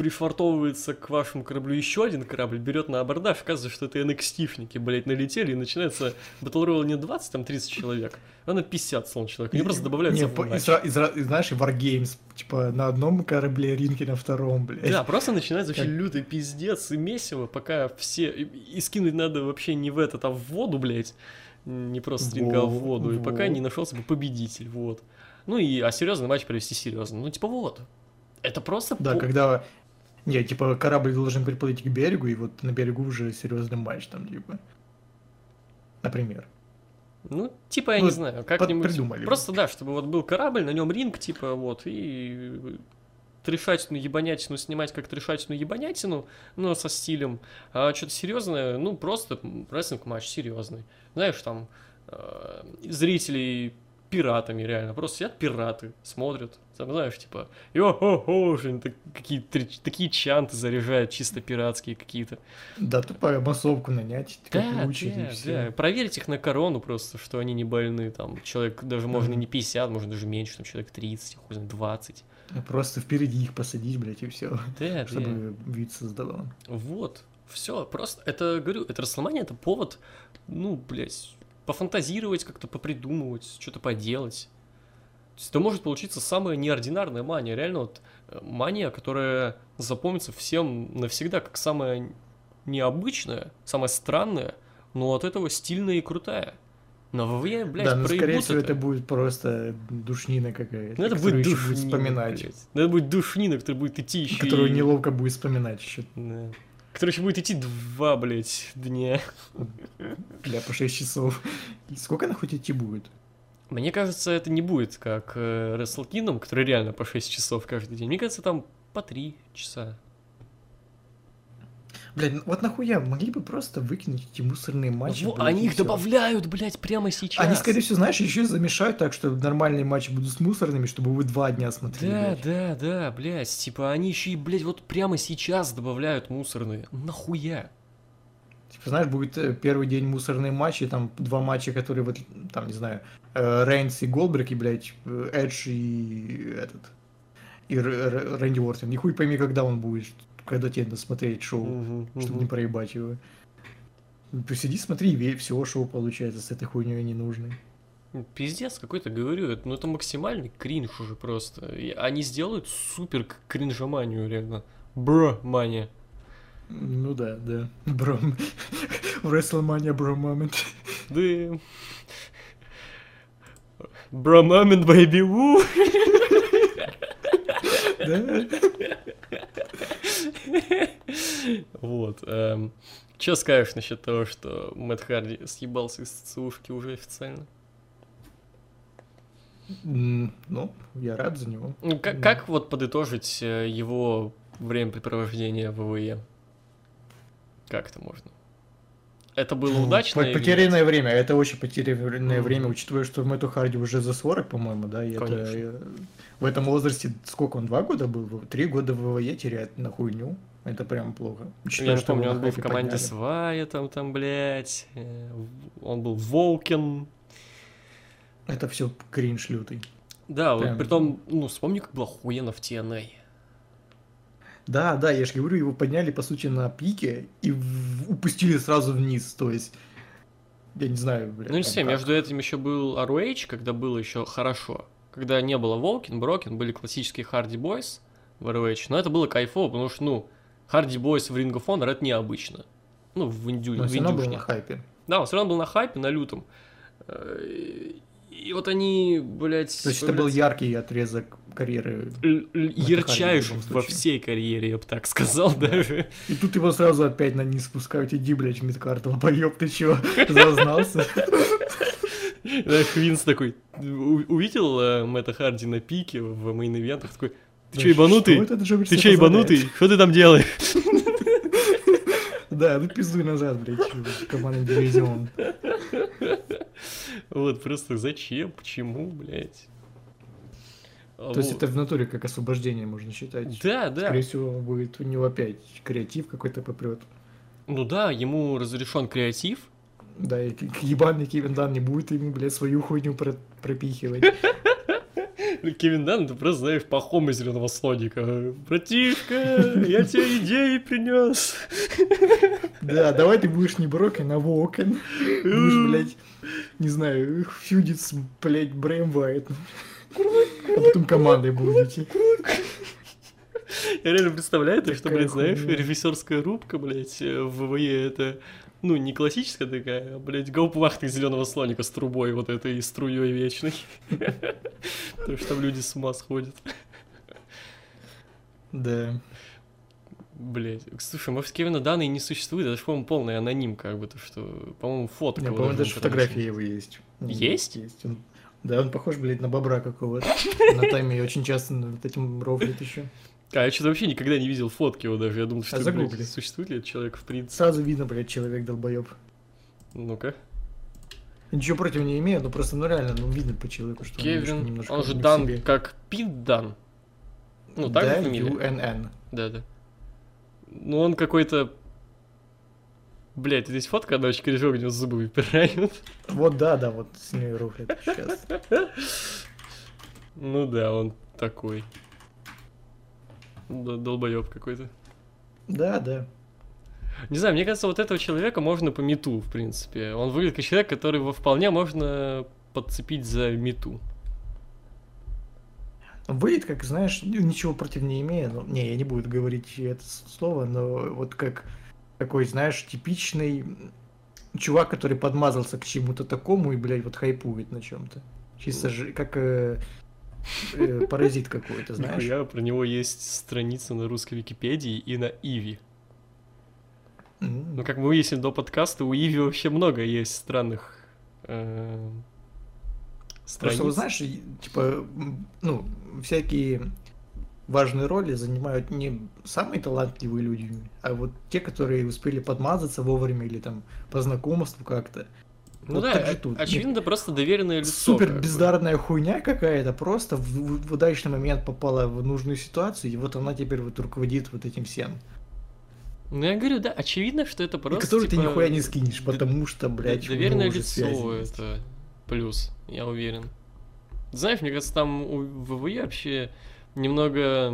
пришвартовывается к вашему кораблю еще один корабль, берет на абордаж, оказывается, что это NXT-шники, блядь, налетели, и начинается батл роял не 20, там 30 человек, а на 50 словно человек. Они просто добавляются Не, по- и, и и знаешь, и Wargames, типа, на одном корабле ринки на втором, блядь. Да, просто начинается вообще Как- лютый пиздец и месиво, пока все... И, и скинуть надо вообще не в этот, а в воду, блядь. Не просто ринга, а в Во, воду. И пока во. не нашелся бы победитель, вот. Ну и, а серьезный матч провести серьезно. Ну, типа, вот. Это просто... Да, по- когда... Не, типа, корабль должен приплыть к берегу, и вот на берегу уже серьезный матч там, типа. Например. Ну, типа, я Ну, не знаю, как-нибудь... придумали. Просто, да, чтобы вот был корабль, на нем ринг, типа, вот, и трешатину, ебанятину снимать как трешатину, ебанятину, но со стилем. А что-то серьезное, ну, просто рестлинг матч серьезный. Знаешь, там э, зрителей пиратами, реально. Просто сидят пираты, смотрят, там, знаешь, типа, йо-хо-хо, что такие, такие чанты заряжают чисто пиратские какие-то. Да, тупая массовку нанять, да, выучить да, и все. Да. Проверить их на корону просто, что они не больны, там, человек даже можно не 50, можно даже меньше, там, человек 30, хуй 20. Просто впереди их посадить, блядь, и все. Да, чтобы да. вид создавал. Вот, все, просто, это, говорю, это Расселмания, это повод, ну, блядь, пофантазировать, как-то попридумывать, что-то поделать. То есть это может получиться самая неординарная мания, реально вот э, мания, которая запомнится всем навсегда как самая необычная, самая странная, но от этого стильная и крутая. Но вы, блядь, Да, но скорее всего это. это будет просто душнина какая-то. Ну это будет душнина, будет вспоминать. Блядь. Ну это будет душнина, которая будет идти еще Которую и... неловко будет вспоминать еще. Да. Которая еще будет идти два, блядь, дня. Бля, по 6 часов. Сколько она хоть идти будет? Мне кажется, это не будет как э, Wrestle Kingdom, который реально по 6 часов каждый день. Мне кажется, там по 3 часа. Блядь, ну вот нахуя, могли бы просто выкинуть эти мусорные матчи. Во, они их добавляют, блядь, прямо сейчас. Они, скорее всего, знаешь, еще замешают так, что нормальные матчи будут с мусорными, чтобы вы два дня смотрели. Да, блядь. да, да, блядь, типа они еще и, блядь, вот прямо сейчас добавляют мусорные. Нахуя? Типа, знаешь, будет э, первый день мусорные матчи, там два матча, которые, вот, там, не знаю, э, Рейнс и Голдберг, и, блядь, э, Эдж и этот, и Рэнди Уортон. Нихуй пойми, когда он будет когда тебе надо смотреть шоу, угу, чтобы угу. не проебать его. Посиди, смотри, и все шоу получается с этой хуйней ненужной. Пиздец какой-то, говорю, ну это максимальный кринж уже просто. И они сделают супер кринжоманию, реально. Бро-мания. Ну да, да. Бро. Wrestlemania бро момент. Да. Бро момент, baby. Да. Вот. Эм, Че скажешь насчет того, что Мэтт Харди съебался из ЦУшки уже официально? Ну, я рад за него. Ну, как, как вот подытожить э, его времяпрепровождение в ВВЕ? Как это можно? Это было удачно? Потерянное время. Это очень потерянное время, учитывая, что Мэтту Харди уже за 40, по-моему, да, и Конечно. это в этом возрасте, сколько он, два года был? Три года в ВВЕ теряет на хуйню. Это прям плохо. Учитывая, Я что помню, он был в команде подняли. Свая, там, там, блядь. Э, он был Волкен. Это все кринж лютый. Да, прям... вот при том, ну, вспомни, как было хуено в TNA. Да, да, я же говорю, его подняли, по сути, на пике и в... упустили сразу вниз, то есть... Я не знаю, блядь. Ну, не знаю, между этим еще был ROH, когда было еще хорошо. Когда не было Волкин, Брокин, были классические Харди Бойс в ROH, но это было кайфово, потому что, ну, Харди Бойс в Ring of Honor это необычно. Ну, в Индю... Но все равно был на хайпе. Да, он все равно был на хайпе, на лютом. Э, и вот они, блядь... То есть это был яркий отрезок карьеры. Ярчайший во всей карьере, я бы так сказал даже. И тут его сразу опять на низ спускают. Иди, блядь, Мидкарт, лобоёб, ты чего? Зазнался? Хвинс такой, увидел э, Мэтта Харди на пике в мейн-ивентах, такой, ты чё, ебанутый? Ты чё, ебанутый? Что ты там делаешь? Да, ну пиздуй назад, блядь, командный дивизион. Вот, просто зачем, почему, блядь? То есть это в натуре как освобождение можно считать. Да, да. Скорее всего, будет у него опять креатив какой-то попрет. Ну да, ему разрешен креатив, да, и ебаный Кевин Дан не будет ему, блядь, свою хуйню про пропихивать. Кевин Дан, ты просто знаешь, пахом из зеленого слоника. Братишка, я тебе идеи принес. Да, давай ты будешь не Брокен, а Вокен. Будешь, блядь, не знаю, фьюдить с, блядь, Брэм Вайтом. А потом командой будете. Я реально представляю, то, что, блядь, знаешь, режиссерская рубка, блядь, в ВВЕ это ну, не классическая такая, а, блядь, гауптвахта зеленого слоника с трубой вот этой струей вечной. То, что там люди с ума сходят. Да. Блять, слушай, может, Кевина Дана и не существует, это же, по-моему, полный аноним, как бы, то, что, по-моему, фотка. По-моему, даже фотография его есть. Есть? Есть. Он... Да, он похож, блядь, на бобра какого-то. На тайме очень часто над этим рофлит еще. А я что-то вообще никогда не видел фотки его даже. Я думал, что а блядь, существует ли этот человек в принципе. Сразу видно, блядь, человек долбоеб. Ну-ка. Ничего против не имею, но просто, ну реально, ну видно по человеку, что Кевин, немножко он же Дан, себе. как Пит Дан. Ну, так да, же фамилия? UNN. Да, да. Ну, он какой-то... Блять, здесь фотка, она очень крижок, у него зубы выпирают. Вот да, да, вот с ней рухлит сейчас. Ну да, он такой. Долбоеб какой-то. Да, да. Не знаю, мне кажется, вот этого человека можно по мету, в принципе. Он выглядит как человек, которого вполне можно подцепить за мету. Выйдет, как, знаешь, ничего против не имея, ну, не, я не буду говорить это слово, но вот как такой, знаешь, типичный чувак, который подмазался к чему-то такому и, блядь, вот хайпует на чем-то. Чисто же, как э, э, паразит какой-то, знаешь. Нихуя, про него есть страница на русской Википедии и на Иви. Ну, как мы выяснили до подкаста, у Иви вообще много есть странных э, страниц. Просто, вот знаешь, типа, ну, всякие важные роли занимают не самые талантливые люди, а вот те, которые успели подмазаться вовремя или там по знакомству как-то. Ну Вот да, так же тут. очевидно, это просто доверенное лицо. Супер как бы. бездарная хуйня какая-то, просто в, в- в удачный момент попала в нужную ситуацию, и вот она теперь вот руководит вот этим всем. Ну, я говорю, да, очевидно, что это И просто, который ты типа, нихуя не скинешь, потому что, блядь, Доверенное лицо связи есть. это плюс, я уверен. Знаешь, мне кажется, там у ВВЕ вообще немного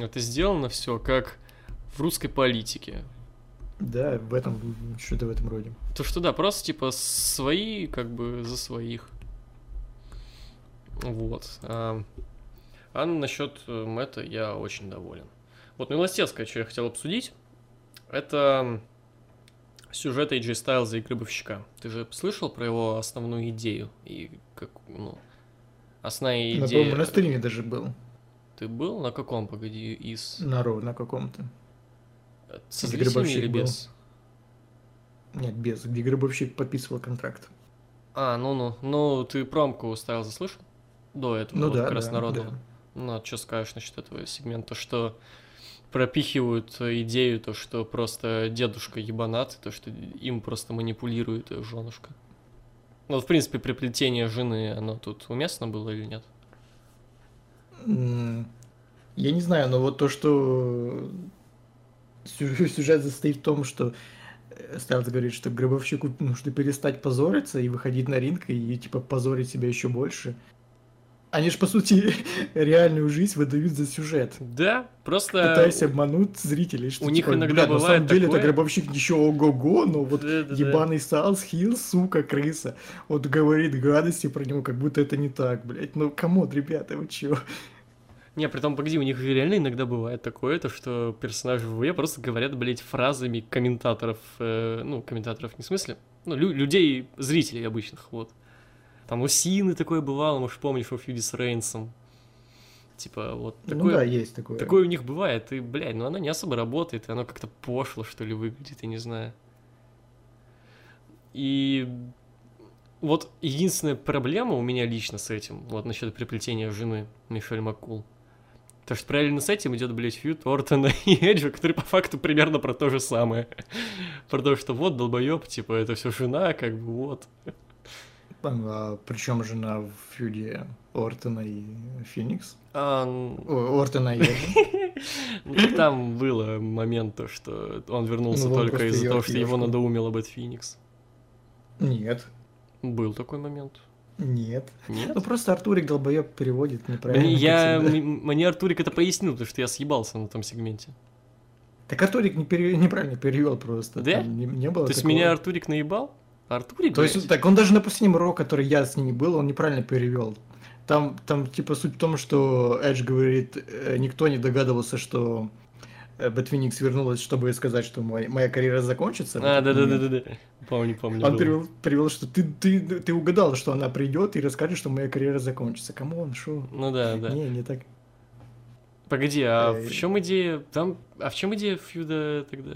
это сделано все как в русской политике. Да, в этом, что-то в этом роде. То, что да, просто типа свои как бы за своих. Вот. А, а насчет э, Мэтта я очень доволен. Вот милостецкое, что я хотел обсудить, это сюжет AJ Styles и Гробовщика. Ты же слышал про его основную идею? И как, ну, основная На, идея... по-моему, на стриме даже был. Ты был на каком, погоди, из... На Ро, на каком-то. Со Где зрителями Гробовщик или был. без? Нет, без, где Гробовщик подписывал контракт. А, ну-ну. Ну, ты промку ставил, заслышал? До этого, Ну вот да, как раз да, народного. да. Ну, а что скажешь насчет этого сегмента, что пропихивают э, идею, то, что просто дедушка ебанат, то, что им просто манипулирует э, женушка. Ну, в принципе, приплетение жены, оно тут уместно было или нет? Я не знаю, но вот то, что сю- сюжет состоит в том, что э, Стайлз говорит, что Гробовщику нужно перестать позориться и выходить на ринг и типа позорить себя еще больше. Они же, по сути, реальную жизнь выдают за сюжет. Да, просто... Пытаясь обмануть зрителей, что у них типа, иногда «Бля, на бывает самом деле такое». это Гробовщик еще ого-го, но вот Да-да-да. ебаный Стайлз heel, сука, крыса. Вот говорит гадости про него, как будто это не так, блядь. Ну, come on, ребята, вы чё? Не, при том, погоди, у них реально иногда бывает такое, то что персонажи в ВВЕ просто говорят, блядь, фразами комментаторов, э, ну, комментаторов не в смысле, ну, лю- людей, зрителей обычных, вот. Там у Сины такое бывало, может, помнишь, у Фьюди с Рейнсом. Типа, вот Ну такое, да, есть такое. такое у них бывает, и, блядь, ну оно не особо работает, и оно как-то пошло, что ли, выглядит, я не знаю. И вот единственная проблема у меня лично с этим, вот насчет приплетения жены Мишель Маккул. То что параллельно с этим идет, блядь, фьют Ортона и Эджа, который по факту примерно про то же самое. Про то, что вот, долбоеб, типа, это все жена, как бы вот. Причем жена в фьюде Ортона и Феникс. А, О, Ортона и ну, там было момент, то, что он вернулся Ну, только из-за того, что его надоумил Бэт Феникс. Нет, Был такой момент. нет. Нет? Ну просто Артурик долбоеб переводит неправильно. Я, мне Артурик это пояснил, потому что я съебался на том сегменте. Так Артурик не пере- неправильно перевел просто. Да? Там не, не было То есть меня Артурик наебал? Артурик, То есть, так он даже на последнем Ро, который я с ними был, он неправильно перевел. Там, там, типа, суть в том, что Эдж говорит, э, никто не догадывался, что э, Бэт Феникс вернулась, чтобы сказать, что мой- моя карьера закончится. А, этот момент. да-да-да-да. Помню, помню. Он было. перевел, перевел, что ты, ты, ты угадал, что она придет и расскажет, что моя карьера закончится. Come on, шо? Ну да, да. Не, не так. Погоди, а Э, в чем идея? Там, а в чем идея feud а тогда?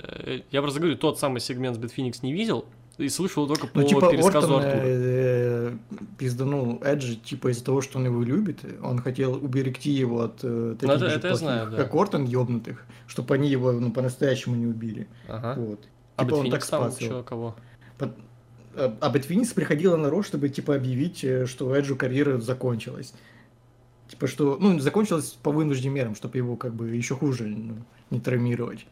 Я просто говорю, тот самый сегмент с Бэтфеникс не видел и слышал только по Ну, типа, пересказу Ортон Артура. э, пизданул Эджи, типа, из-за того, что он его любит, он хотел уберегти его от э, таких Ну, это- же это плохих, знаю, да. как Ортон, ёбнутых, чтобы они его, ну, по-настоящему не убили. Ага. Вот. А Типа, он так спас его. кого? Под- а, а Бет Финикс приходила на Ро, чтобы, типа, объявить, э, что Эджу карьера закончилась. Типа, что, ну, закончилась по вынужденным мерам, чтобы его, как бы, еще хуже ну, не травмировать.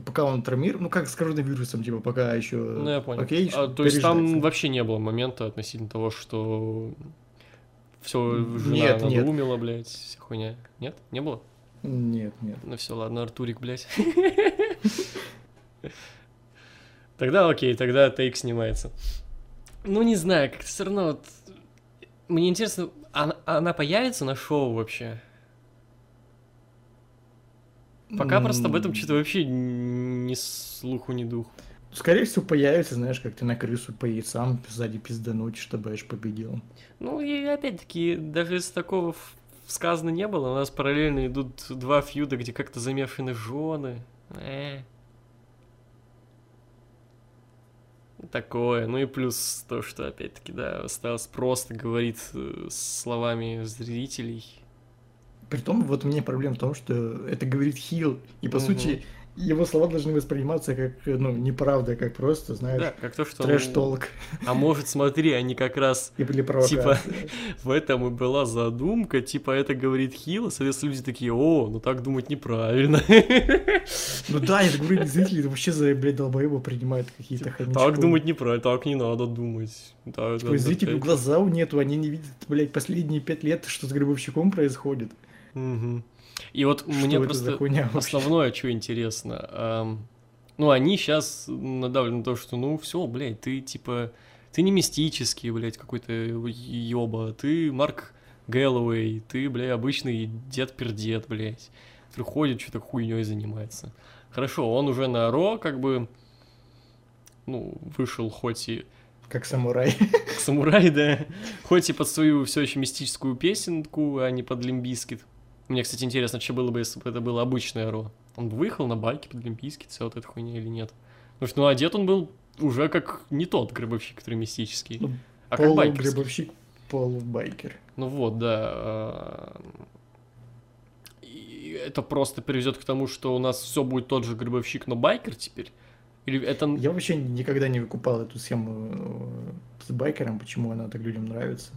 Пока он травмирован, ну, как с коронавирусом, типа, пока еще... Ну, я понял. Окей, А, то есть там вообще не было момента относительно того, что все жена Нет, нет. надоумила, блядь, вся хуйня. Нет? Не было? Нет, нет. Ну все, ладно, Артурик, блядь. Тогда окей, тогда тейк снимается. Ну, не знаю, как-то все равно вот... Мне интересно, она, она появится на шоу вообще? Пока просто об этом что-то вообще ни слуху, ни духу. Скорее всего, появится, знаешь, как ты на крысу по яйцам сзади пиздануть, чтобы Эш победил. Ну, и опять-таки, даже если такого сказано не было, у нас параллельно идут два фьюда, где как-то замешаны жены. Э. Такое. Ну и плюс то, что, опять-таки, да, Стайлс просто говорит э, словами зрителей. Притом, вот у меня проблема в том, что это говорит Хил, и по Мгм. сути его слова должны восприниматься как, ну, неправда, как просто, знаешь, Да, как то, что... трэш-толк А может, смотри, они как раз или. Типа, в этом и была задумка, типа, это говорит Хила, соответственно, люди такие, о, ну так думать неправильно. Ну да, я говорю, зрители это вообще за, блядь, долбоеба принимают какие-то хомячки. Так думать неправильно, так не надо думать. Так Типа, зрителю опять. глаза нету, они не видят, блядь, последние пять лет, что с Гробовщиком происходит. Мгм. И вот Что мне просто основное, что интересно, ам, ну, они сейчас надавлены на то, что, ну, все, блядь, ты, типа, ты не мистический, блядь, какой-то ёба, ты Марк Гэллоуэй, ты, блядь, обычный дед-пердед, блядь, который ходит, что-то хуйней занимается. Хорошо, он уже на Ро, как бы, ну, вышел хоть и Как самурай. к самурай, да. Хоть и под свою все еще мистическую песенку, а не под лимбискит. Мне, кстати, интересно, что было бы, если бы это было обычное Ро. Он бы выехал на байке под лимбискит, вся вот эта хуйня или нет. Потому что, ну, одет он был уже как не тот гробовщик, который мистический, Ну, а как байкерский. Полугребовщик, полубайкер. Ну вот, да. а, И это просто приведет к тому, что у нас все будет тот же гробовщик, но байкер теперь? Или это... Я вообще никогда не выкупал эту схему э, с байкером, почему она так людям нравится.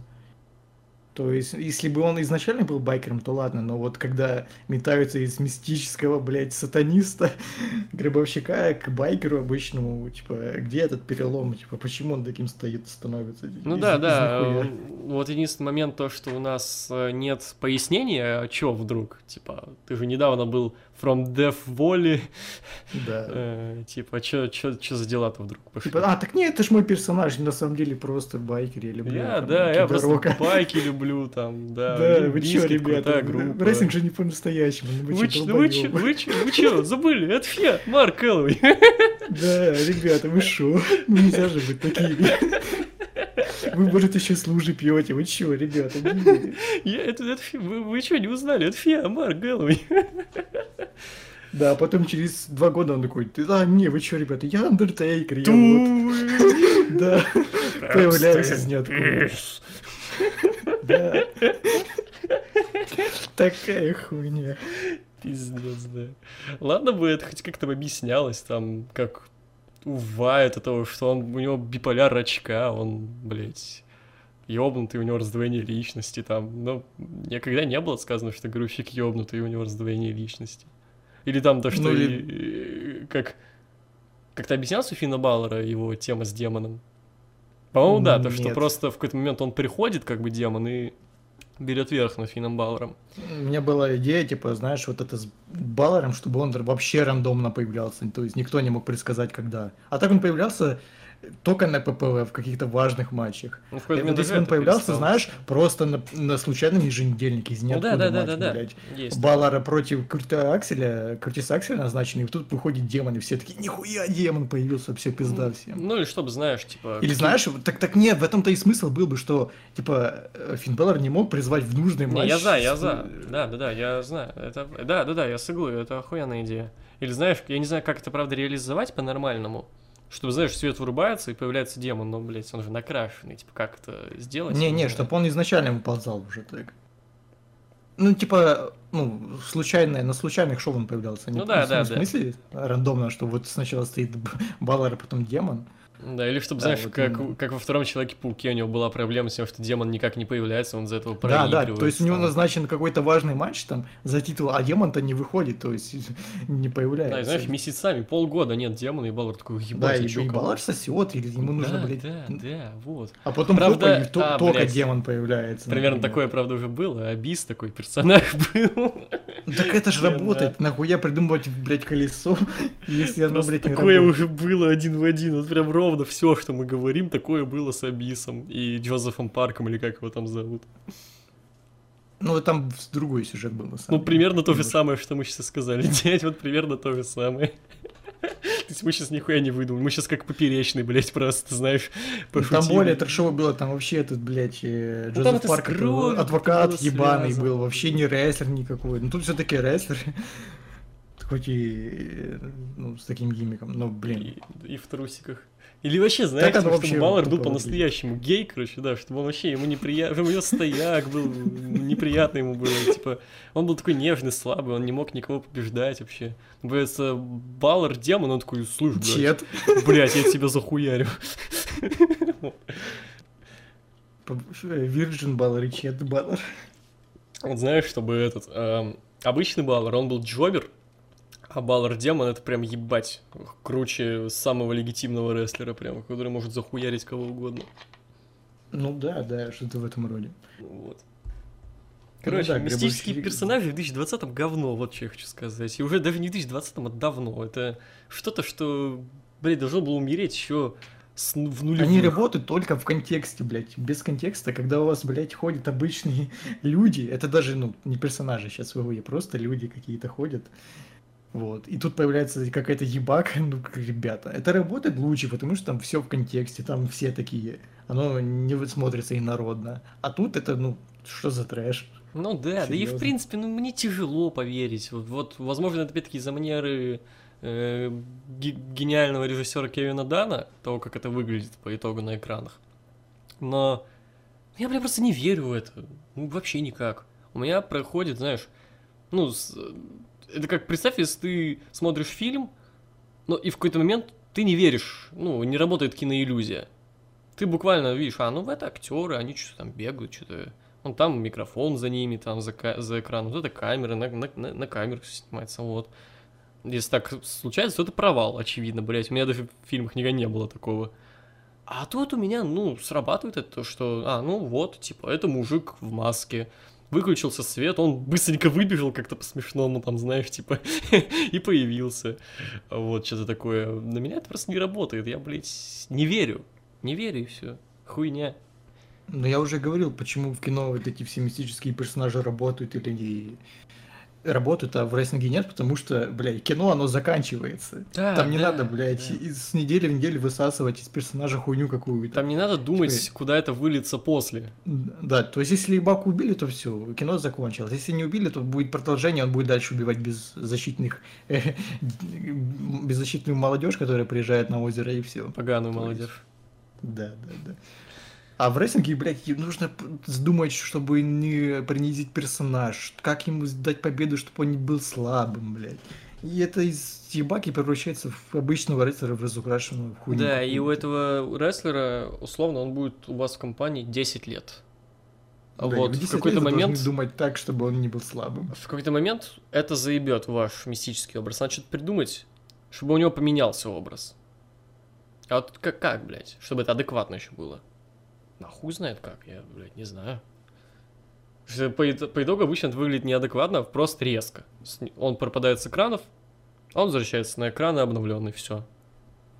То есть, если бы он изначально был байкером, то ладно, но вот когда метаются из мистического, блядь, сатаниста, гробовщика к байкеру обычному, типа, где этот перелом, типа, почему он таким стоит, становится? Ну Из- да, из да. нихуя. э, Вот единственный момент то, что у нас э, нет пояснения, а чё вдруг? Типа, ты же недавно был from Death Volley, Да. э, типа, чё за дела-то вдруг пошли? Типа, а, так нет, это ж мой персонаж, на самом деле просто байкер, я люблю. Я, там, да, я просто байки люблю там, да. Да, вы чё, ребята, группа. рестлинг же не по-настоящему, ну Вы чё, вы чё, вы чё, вы чё, забыли? Это Фе, Марк Эллоуэй. Да, ребята, вы шо? Ну нельзя же быть такими. Вы, может, еще с лужи пьете. Вы чё, ребята? Я- Это, это вы, вы чё, не узнали? Это Фе, Марк Гэллоуэй. Да, а потом через два года он такой, а, не, вы чё, ребята, я Андертейкер, я вот, да, появляюсь из ниоткуда. Да. Такая хуйня. Пиздец, да. Ладно бы это хоть как-то объяснялось, там, как у Вайта того, что он, у него биполяр очка, он, блядь, ёбнутый, у него раздвоение личности там. Но никогда не было сказано, что грузчик ёбнутый, у него раздвоение личности. Или там то, что Ну, и- и- как как-то объяснялся у Финна Баллера его тема с демоном? По-моему, да, то, что Нет. просто в какой-то момент он приходит, как бы демон, и берет верх над Финном Баллером. У меня была идея, типа, знаешь, вот это с Баллером, чтобы он вообще рандомно появлялся, то есть никто не мог предсказать, когда. А так он появлялся только на ППВ в каких-то важных матчах. Ну, в какой-то вот если он появлялся, перестало. знаешь, просто на, на случайном еженедельнике из Ну ниоткуда да, да, да, матч, да, да. блядь. Есть. Баллара против Курта Акселя, Куртиса Акселя назначенный, и тут выходит демон, и все такие, нихуя демон появился, все пизда всем. Ну или чтобы, знаешь, типа... Или знаешь, так так нет, в этом-то и смысл был бы, что типа э, Финн Баллар не мог призвать в нужный Не, матч. я за, я за. Да, да, да, я знаю. Это, да, да, да, я согласен, это охуенная идея. Или знаешь, я не знаю, как это, правда, реализовать по-нормальному. Чтобы, знаешь, свет вырубается и появляется демон, но, блядь, он же накрашенный. Типа, как это сделать? Не, не, знаю. чтобы он изначально выползал уже так. Ну, типа, ну, случайно, на случайных шоу он появлялся. Не Ну да, в да, смысле, рандомно, что вот сначала стоит Баллар, а потом демон. Да, или чтобы, Да, знаешь, вот как, именно. как во втором Человеке-пауке у него была проблема с тем, что демон никак не появляется, он из-за этого Да, да, проигрывает. то есть у него назначен какой-то важный матч там за титул, а демон-то не выходит, то есть не появляется. Да, и знаешь, месяцами, полгода нет демона, и Баллар такой, Да, ебать, и, а чё, и кого?» Балар сосет, или ему нужно, да, блядь, Да, да, вот. А потом Правда, хлопа, и то- а, только блядь. демон появляется. Примерно например. такое, правда, уже было, а Бис такой персонаж был. Ну Так это же работает, нахуя придумывать, блядь, колесо, если оно, блядь, не такое уже было один в один. Вот прям ровно все, что мы говорим, такое было с Абисом и Джозефом Парком, или как его там зовут. Ну, там другой сюжет был, на самом Ну, деле. примерно то же самое, что мы сейчас сказали. Дядь, вот примерно то же самое. То есть мы сейчас нихуя не выдумали. Мы сейчас как поперечный, блядь, просто, знаешь, Ну, Там более трешово было, там вообще этот, блядь, э, Ну, Джозеф Парк, адвокат ебаный был, вообще не рестлер никакой. Ну, тут все таки рестлер, хоть и, э, ну, с таким гиммиком, но, блин. И, и в трусиках. Или вообще, знаете, это чтобы вообще Баллар был по-настоящему гей, короче, да, чтобы он вообще, ему неприятно, чтобы у него стояк был, неприятно ему было, типа, он был такой нежный, слабый, он не мог никого побеждать вообще. Говорится, Баллар демон, он такой, слушай, блядь, блядь, я тебя захуярю. Вирджин Баллар и Чет Баллар. Вот знаешь, чтобы этот, эм, обычный Баллар, он был джобер, а Баллар демон это прям ебать, круче самого легитимного рестлера прям, который может захуярить кого угодно. Ну да, да, что-то в этом роде. Вот. Ну Короче, да, мистические грибочки- персонажи в 2020 говно, вот что я хочу сказать. И уже даже не в 2020, а давно. Это что-то, что, блядь, должно было умереть еще с, в нулевых. Они работают только в контексте, блядь. Без контекста, когда у вас, блядь, ходят обычные люди, это даже, ну, не персонажи сейчас в просто люди какие-то ходят. Вот. И тут появляется какая-то ебака, ну, ребята. Это работает лучше, потому что там все в контексте, там все такие. Оно не смотрится инородно. А тут это, ну, что за трэш? Ну да, да и в принципе, ну мне тяжело поверить. Вот, вот, возможно, это опять-таки за манеры э, ге- гениального режиссера Кевина Дана, того, как это выглядит по итогу на экранах. Но я, бля, просто не верю в это. Ну, вообще никак. У меня проходит, знаешь, ну, с- это как, представь, если ты смотришь фильм, но и в какой-то момент ты не веришь, ну, не работает киноиллюзия. Ты буквально видишь, а, ну, это актеры, они что-то там бегают, что-то Вон там микрофон за ними, там за, за экраном, вот это камера, на, на, на, на камеру снимается, вот. Если так случается, то это провал, очевидно, блять. У меня даже в фильмах никогда не было такого. А тут у меня, ну, срабатывает это, то, что, а, ну вот, типа, это мужик в маске. Выключился свет, он быстренько выбежал как-то по-смешному, там, знаешь, типа, и появился. Вот, что-то такое. На меня это просто не работает. Я, блядь, не верю. Не верю, и все. Хуйня. Но я уже говорил, почему в кино вот эти все мистические персонажи работают или не работают, а в рестлинге нет, потому что, блядь, кино, оно заканчивается. Да, Там не да, надо, блядь, да. с недели в неделю высасывать из персонажа хуйню какую-то. Там не надо думать, Типа- куда это выльется после. Да, то есть если Ибаку убили, то все, кино закончилось. Если не убили, то будет продолжение, он будет дальше убивать беззащитных, э, беззащитную молодежь, которая приезжает на озеро и все. Поганую молодежь. Да, да, да. А в рестлинге, блядь, нужно п- думать, чтобы не принизить персонаж, как ему дать победу, чтобы он не был слабым, блядь. И это из ебаки превращается в обычного рестлера в разукрашенную хуйню. Да, и у этого рестлера, условно, он будет у вас в компании 10 лет. Да, вот, в 10 какой-то момент, думать так, чтобы он не был слабым. в какой-то момент это заебет ваш мистический образ. Надо что-то придумать, чтобы у него поменялся образ. А вот как, как, блядь, чтобы это адекватно еще было? Нахуй знает как, я, блядь, не знаю. По, по итогу обычно это выглядит неадекватно, просто резко. Он пропадает с экранов, а он возвращается на экран и обновленный, все.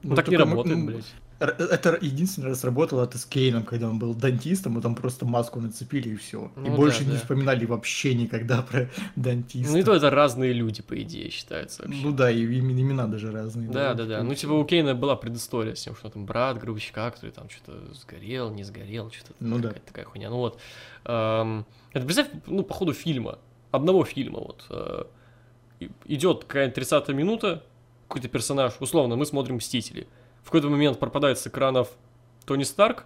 Ну, так не работает, блядь. Р- Это единственный раз работало это с Кейном, когда он был дантистом, и там просто маску нацепили и все. и Ну больше да, не да. вспоминали вообще никогда про дантиста. Ну и то это разные люди, по идее, считается вообще. Ну да, и им- имена даже разные. Да, да, да. типа, Ну, типа, у Кейна была предыстория с тем, что там брат гробовщика, который там что-то сгорел, не сгорел, что-то Ну да. какая-то такая хуйня. Ну вот. эм, это представь, ну, по ходу фильма, одного фильма, вот. э, идет какая-нибудь 30 минута, какой-то персонаж, условно, мы смотрим «Мстители». В какой-то момент пропадает с экранов Тони Старк,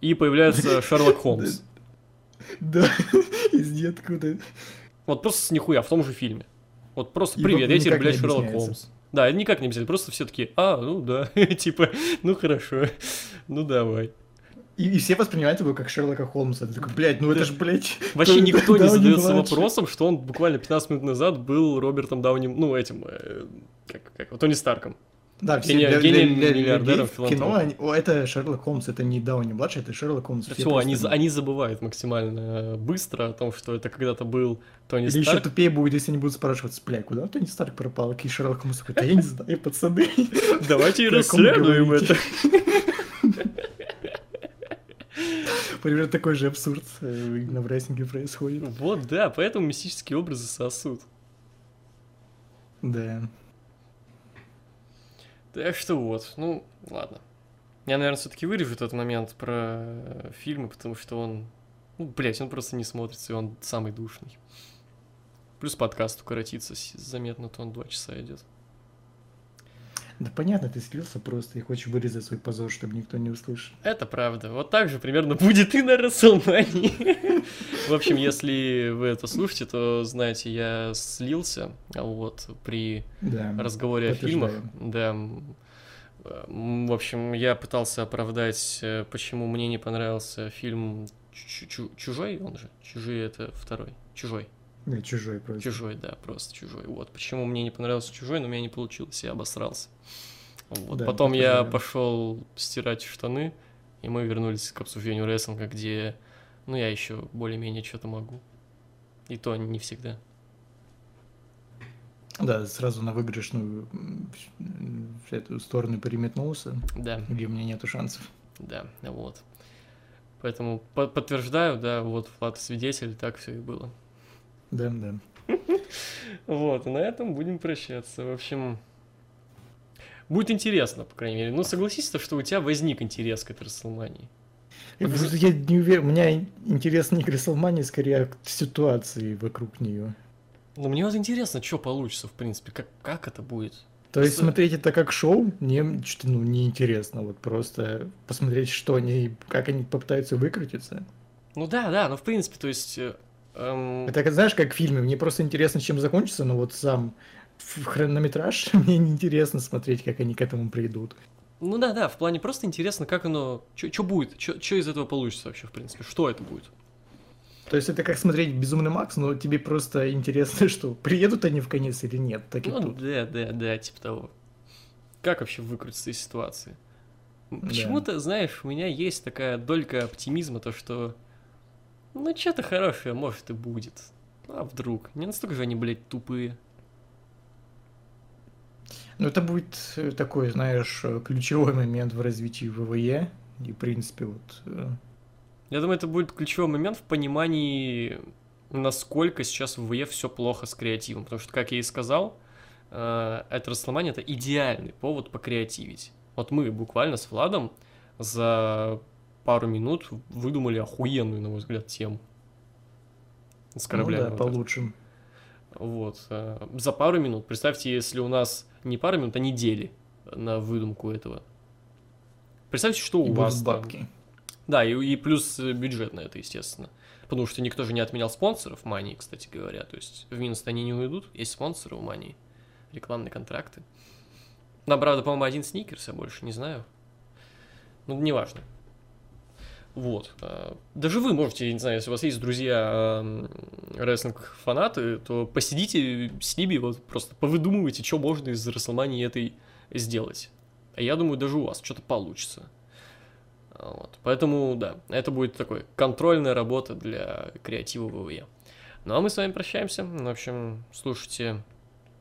и появляется Шерлок Холмс. Да, из ниоткуда. Вот просто с нихуя, в том же фильме. Вот просто привет, я теперь, блядь, Шерлок. Холмс. Да, это никак не обязательно, просто все таки а, ну да, типа, ну хорошо, ну давай. И, и все воспринимают его как Шерлока Холмса. Ты такой, блядь, ну это ж, блядь... Вообще кто- никто не задается вопросом, что он буквально 15 минут назад был Робертом Дауни, ну этим, э, как, как, Тони Старком. Да, все Гения- для, для- гением, для миллиардером, людей в кино, они- о, это Шерлок Холмс, это не Дауни младший, это Шерлок Холмс. Все Все, они, они забывают максимально быстро о том, что это когда-то был Тони Или еще Старк. тупее будет, если они будут спрашивать, бля, куда Тони Старк пропал? И Шерлок Холмс такой, да я не знаю, пацаны. Давайте расследуем это. Примерно такой же абсурд э, именно в рейсинге происходит. Вот, да, поэтому мистические образы сосуд. Да. Так что вот, ну, ладно. Я, наверное, все-таки вырежу тот момент про э, фильмы, потому что он, ну, блять, он просто не смотрится, и он самый душный. Плюс подкаст укоротится заметно, то он два часа идет. Да понятно, ты слился просто и хочешь вырезать свой позор, чтобы никто не услышал. Это правда. Вот так же примерно будет и на Расселмании. В общем, если вы это слушаете, то знаете, я слился а вот при разговоре о фильмах. Да. В общем, я пытался оправдать, э, почему мне не понравился фильм Чу- Чу- Чужой, он же. Чужие это второй. Чужой. Да, чужой просто. Чужой, да, просто чужой. Вот. Почему мне не понравился чужой, но у меня не получилось, я обосрался. Вот. Да, Потом я подтверждаю. пошел стирать штаны, и мы вернулись к обсуждению рестлинга, где, ну, я еще более-менее что-то могу. И то не всегда. Да, сразу на выигрышную эту сторону переметнулся, Да, где у меня нету шансов. да, вот. Поэтому по- подтверждаю, да, вот Влад свидетель, так все и было. Да, да. Вот, на этом будем прощаться. В общем, будет интересно, по крайней мере. Ну, согласись, то, что у тебя возник интерес к этой Расселмании. Я не уверен, у меня интерес не к Рестлмании, скорее к ситуации вокруг нее. Ну, мне вот интересно, что получится, в принципе, как, как это будет. То есть смотреть это как шоу мне что-то ну, неинтересно. Вот просто посмотреть, что они, как они попытаются выкрутиться. Ну да, да, ну в принципе, то есть... эм, Это, знаешь, как в фильме. Мне просто интересно, чем закончится, но вот сам хронометраж мне неинтересно смотреть, как они к этому придут. Ну да, да, в плане просто интересно, как оно... Что будет? Что из этого получится вообще, в принципе? Что это будет? То есть это как смотреть Безумный Макс, но тебе просто интересно, что приедут они в конец или нет. Так и Ну тут. да, да, да, типа того. Как вообще выкрутиться из ситуации? Почему-то, знаешь, у меня есть такая долька оптимизма, то что... Ну, что-то хорошее, может, и будет. А вдруг? Не настолько же они, блядь, тупые. Ну, это будет э, такой, знаешь, э, ключевой момент в развитии ВВЕ. И, в принципе, вот... э, Я думаю, это будет ключевой момент в понимании, насколько сейчас в ВЕ все плохо с креативом. Потому что, как я и сказал, это Расселмания это идеальный повод покреативить. Вот мы буквально с Владом за пару минут выдумали охуенную, на мой взгляд, тему. С ну кораблями. да, вот получше. Вот. э, За пару минут. Представьте, если у нас не пару минут, а недели на выдумку этого. Представьте, что И у вас там. бабки. Да, и, и плюс э, бюджет на это, естественно. Потому что никто же не отменял спонсоров Мании, кстати говоря. То есть в минус они не уйдут. Есть спонсоры у Мании. Рекламные контракты. Да, правда, по-моему, один сникерс, я больше не знаю. Ну, неважно. Вот. а, Даже вы можете, я не знаю, если у вас есть друзья рестлинг-фанаты, то посидите с ними, вот просто повыдумывайте, что можно из Расселмании этой сделать. А я думаю, даже у вас что-то получится. Вот. Поэтому, да, это будет такой контрольная работа для креатива ВВЕ. Ну а мы с вами прощаемся. В общем, слушайте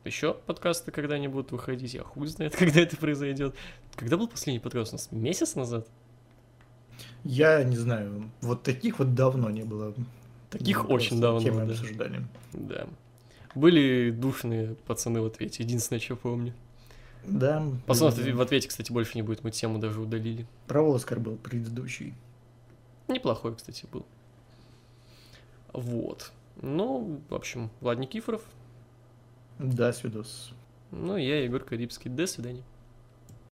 еще подкасты, когда они будут выходить. Я хуй знает, когда это произойдет. Когда был последний подкаст у нас? Месяц назад? Я не знаю, вот таких вот давно не было. Таких Мы очень давно, Темы да. обсуждали. Да. Были душные пацаны в ответе. Единственное, что помню. Да. Пацанов да. в ответе, кстати, больше не будет. Мы тему даже удалили. Про Оскар был предыдущий. Неплохой, кстати, был. Вот. Ну, в общем, Влад Никифоров. Да, свидос. Ну, я Егор Карибский. До свидания.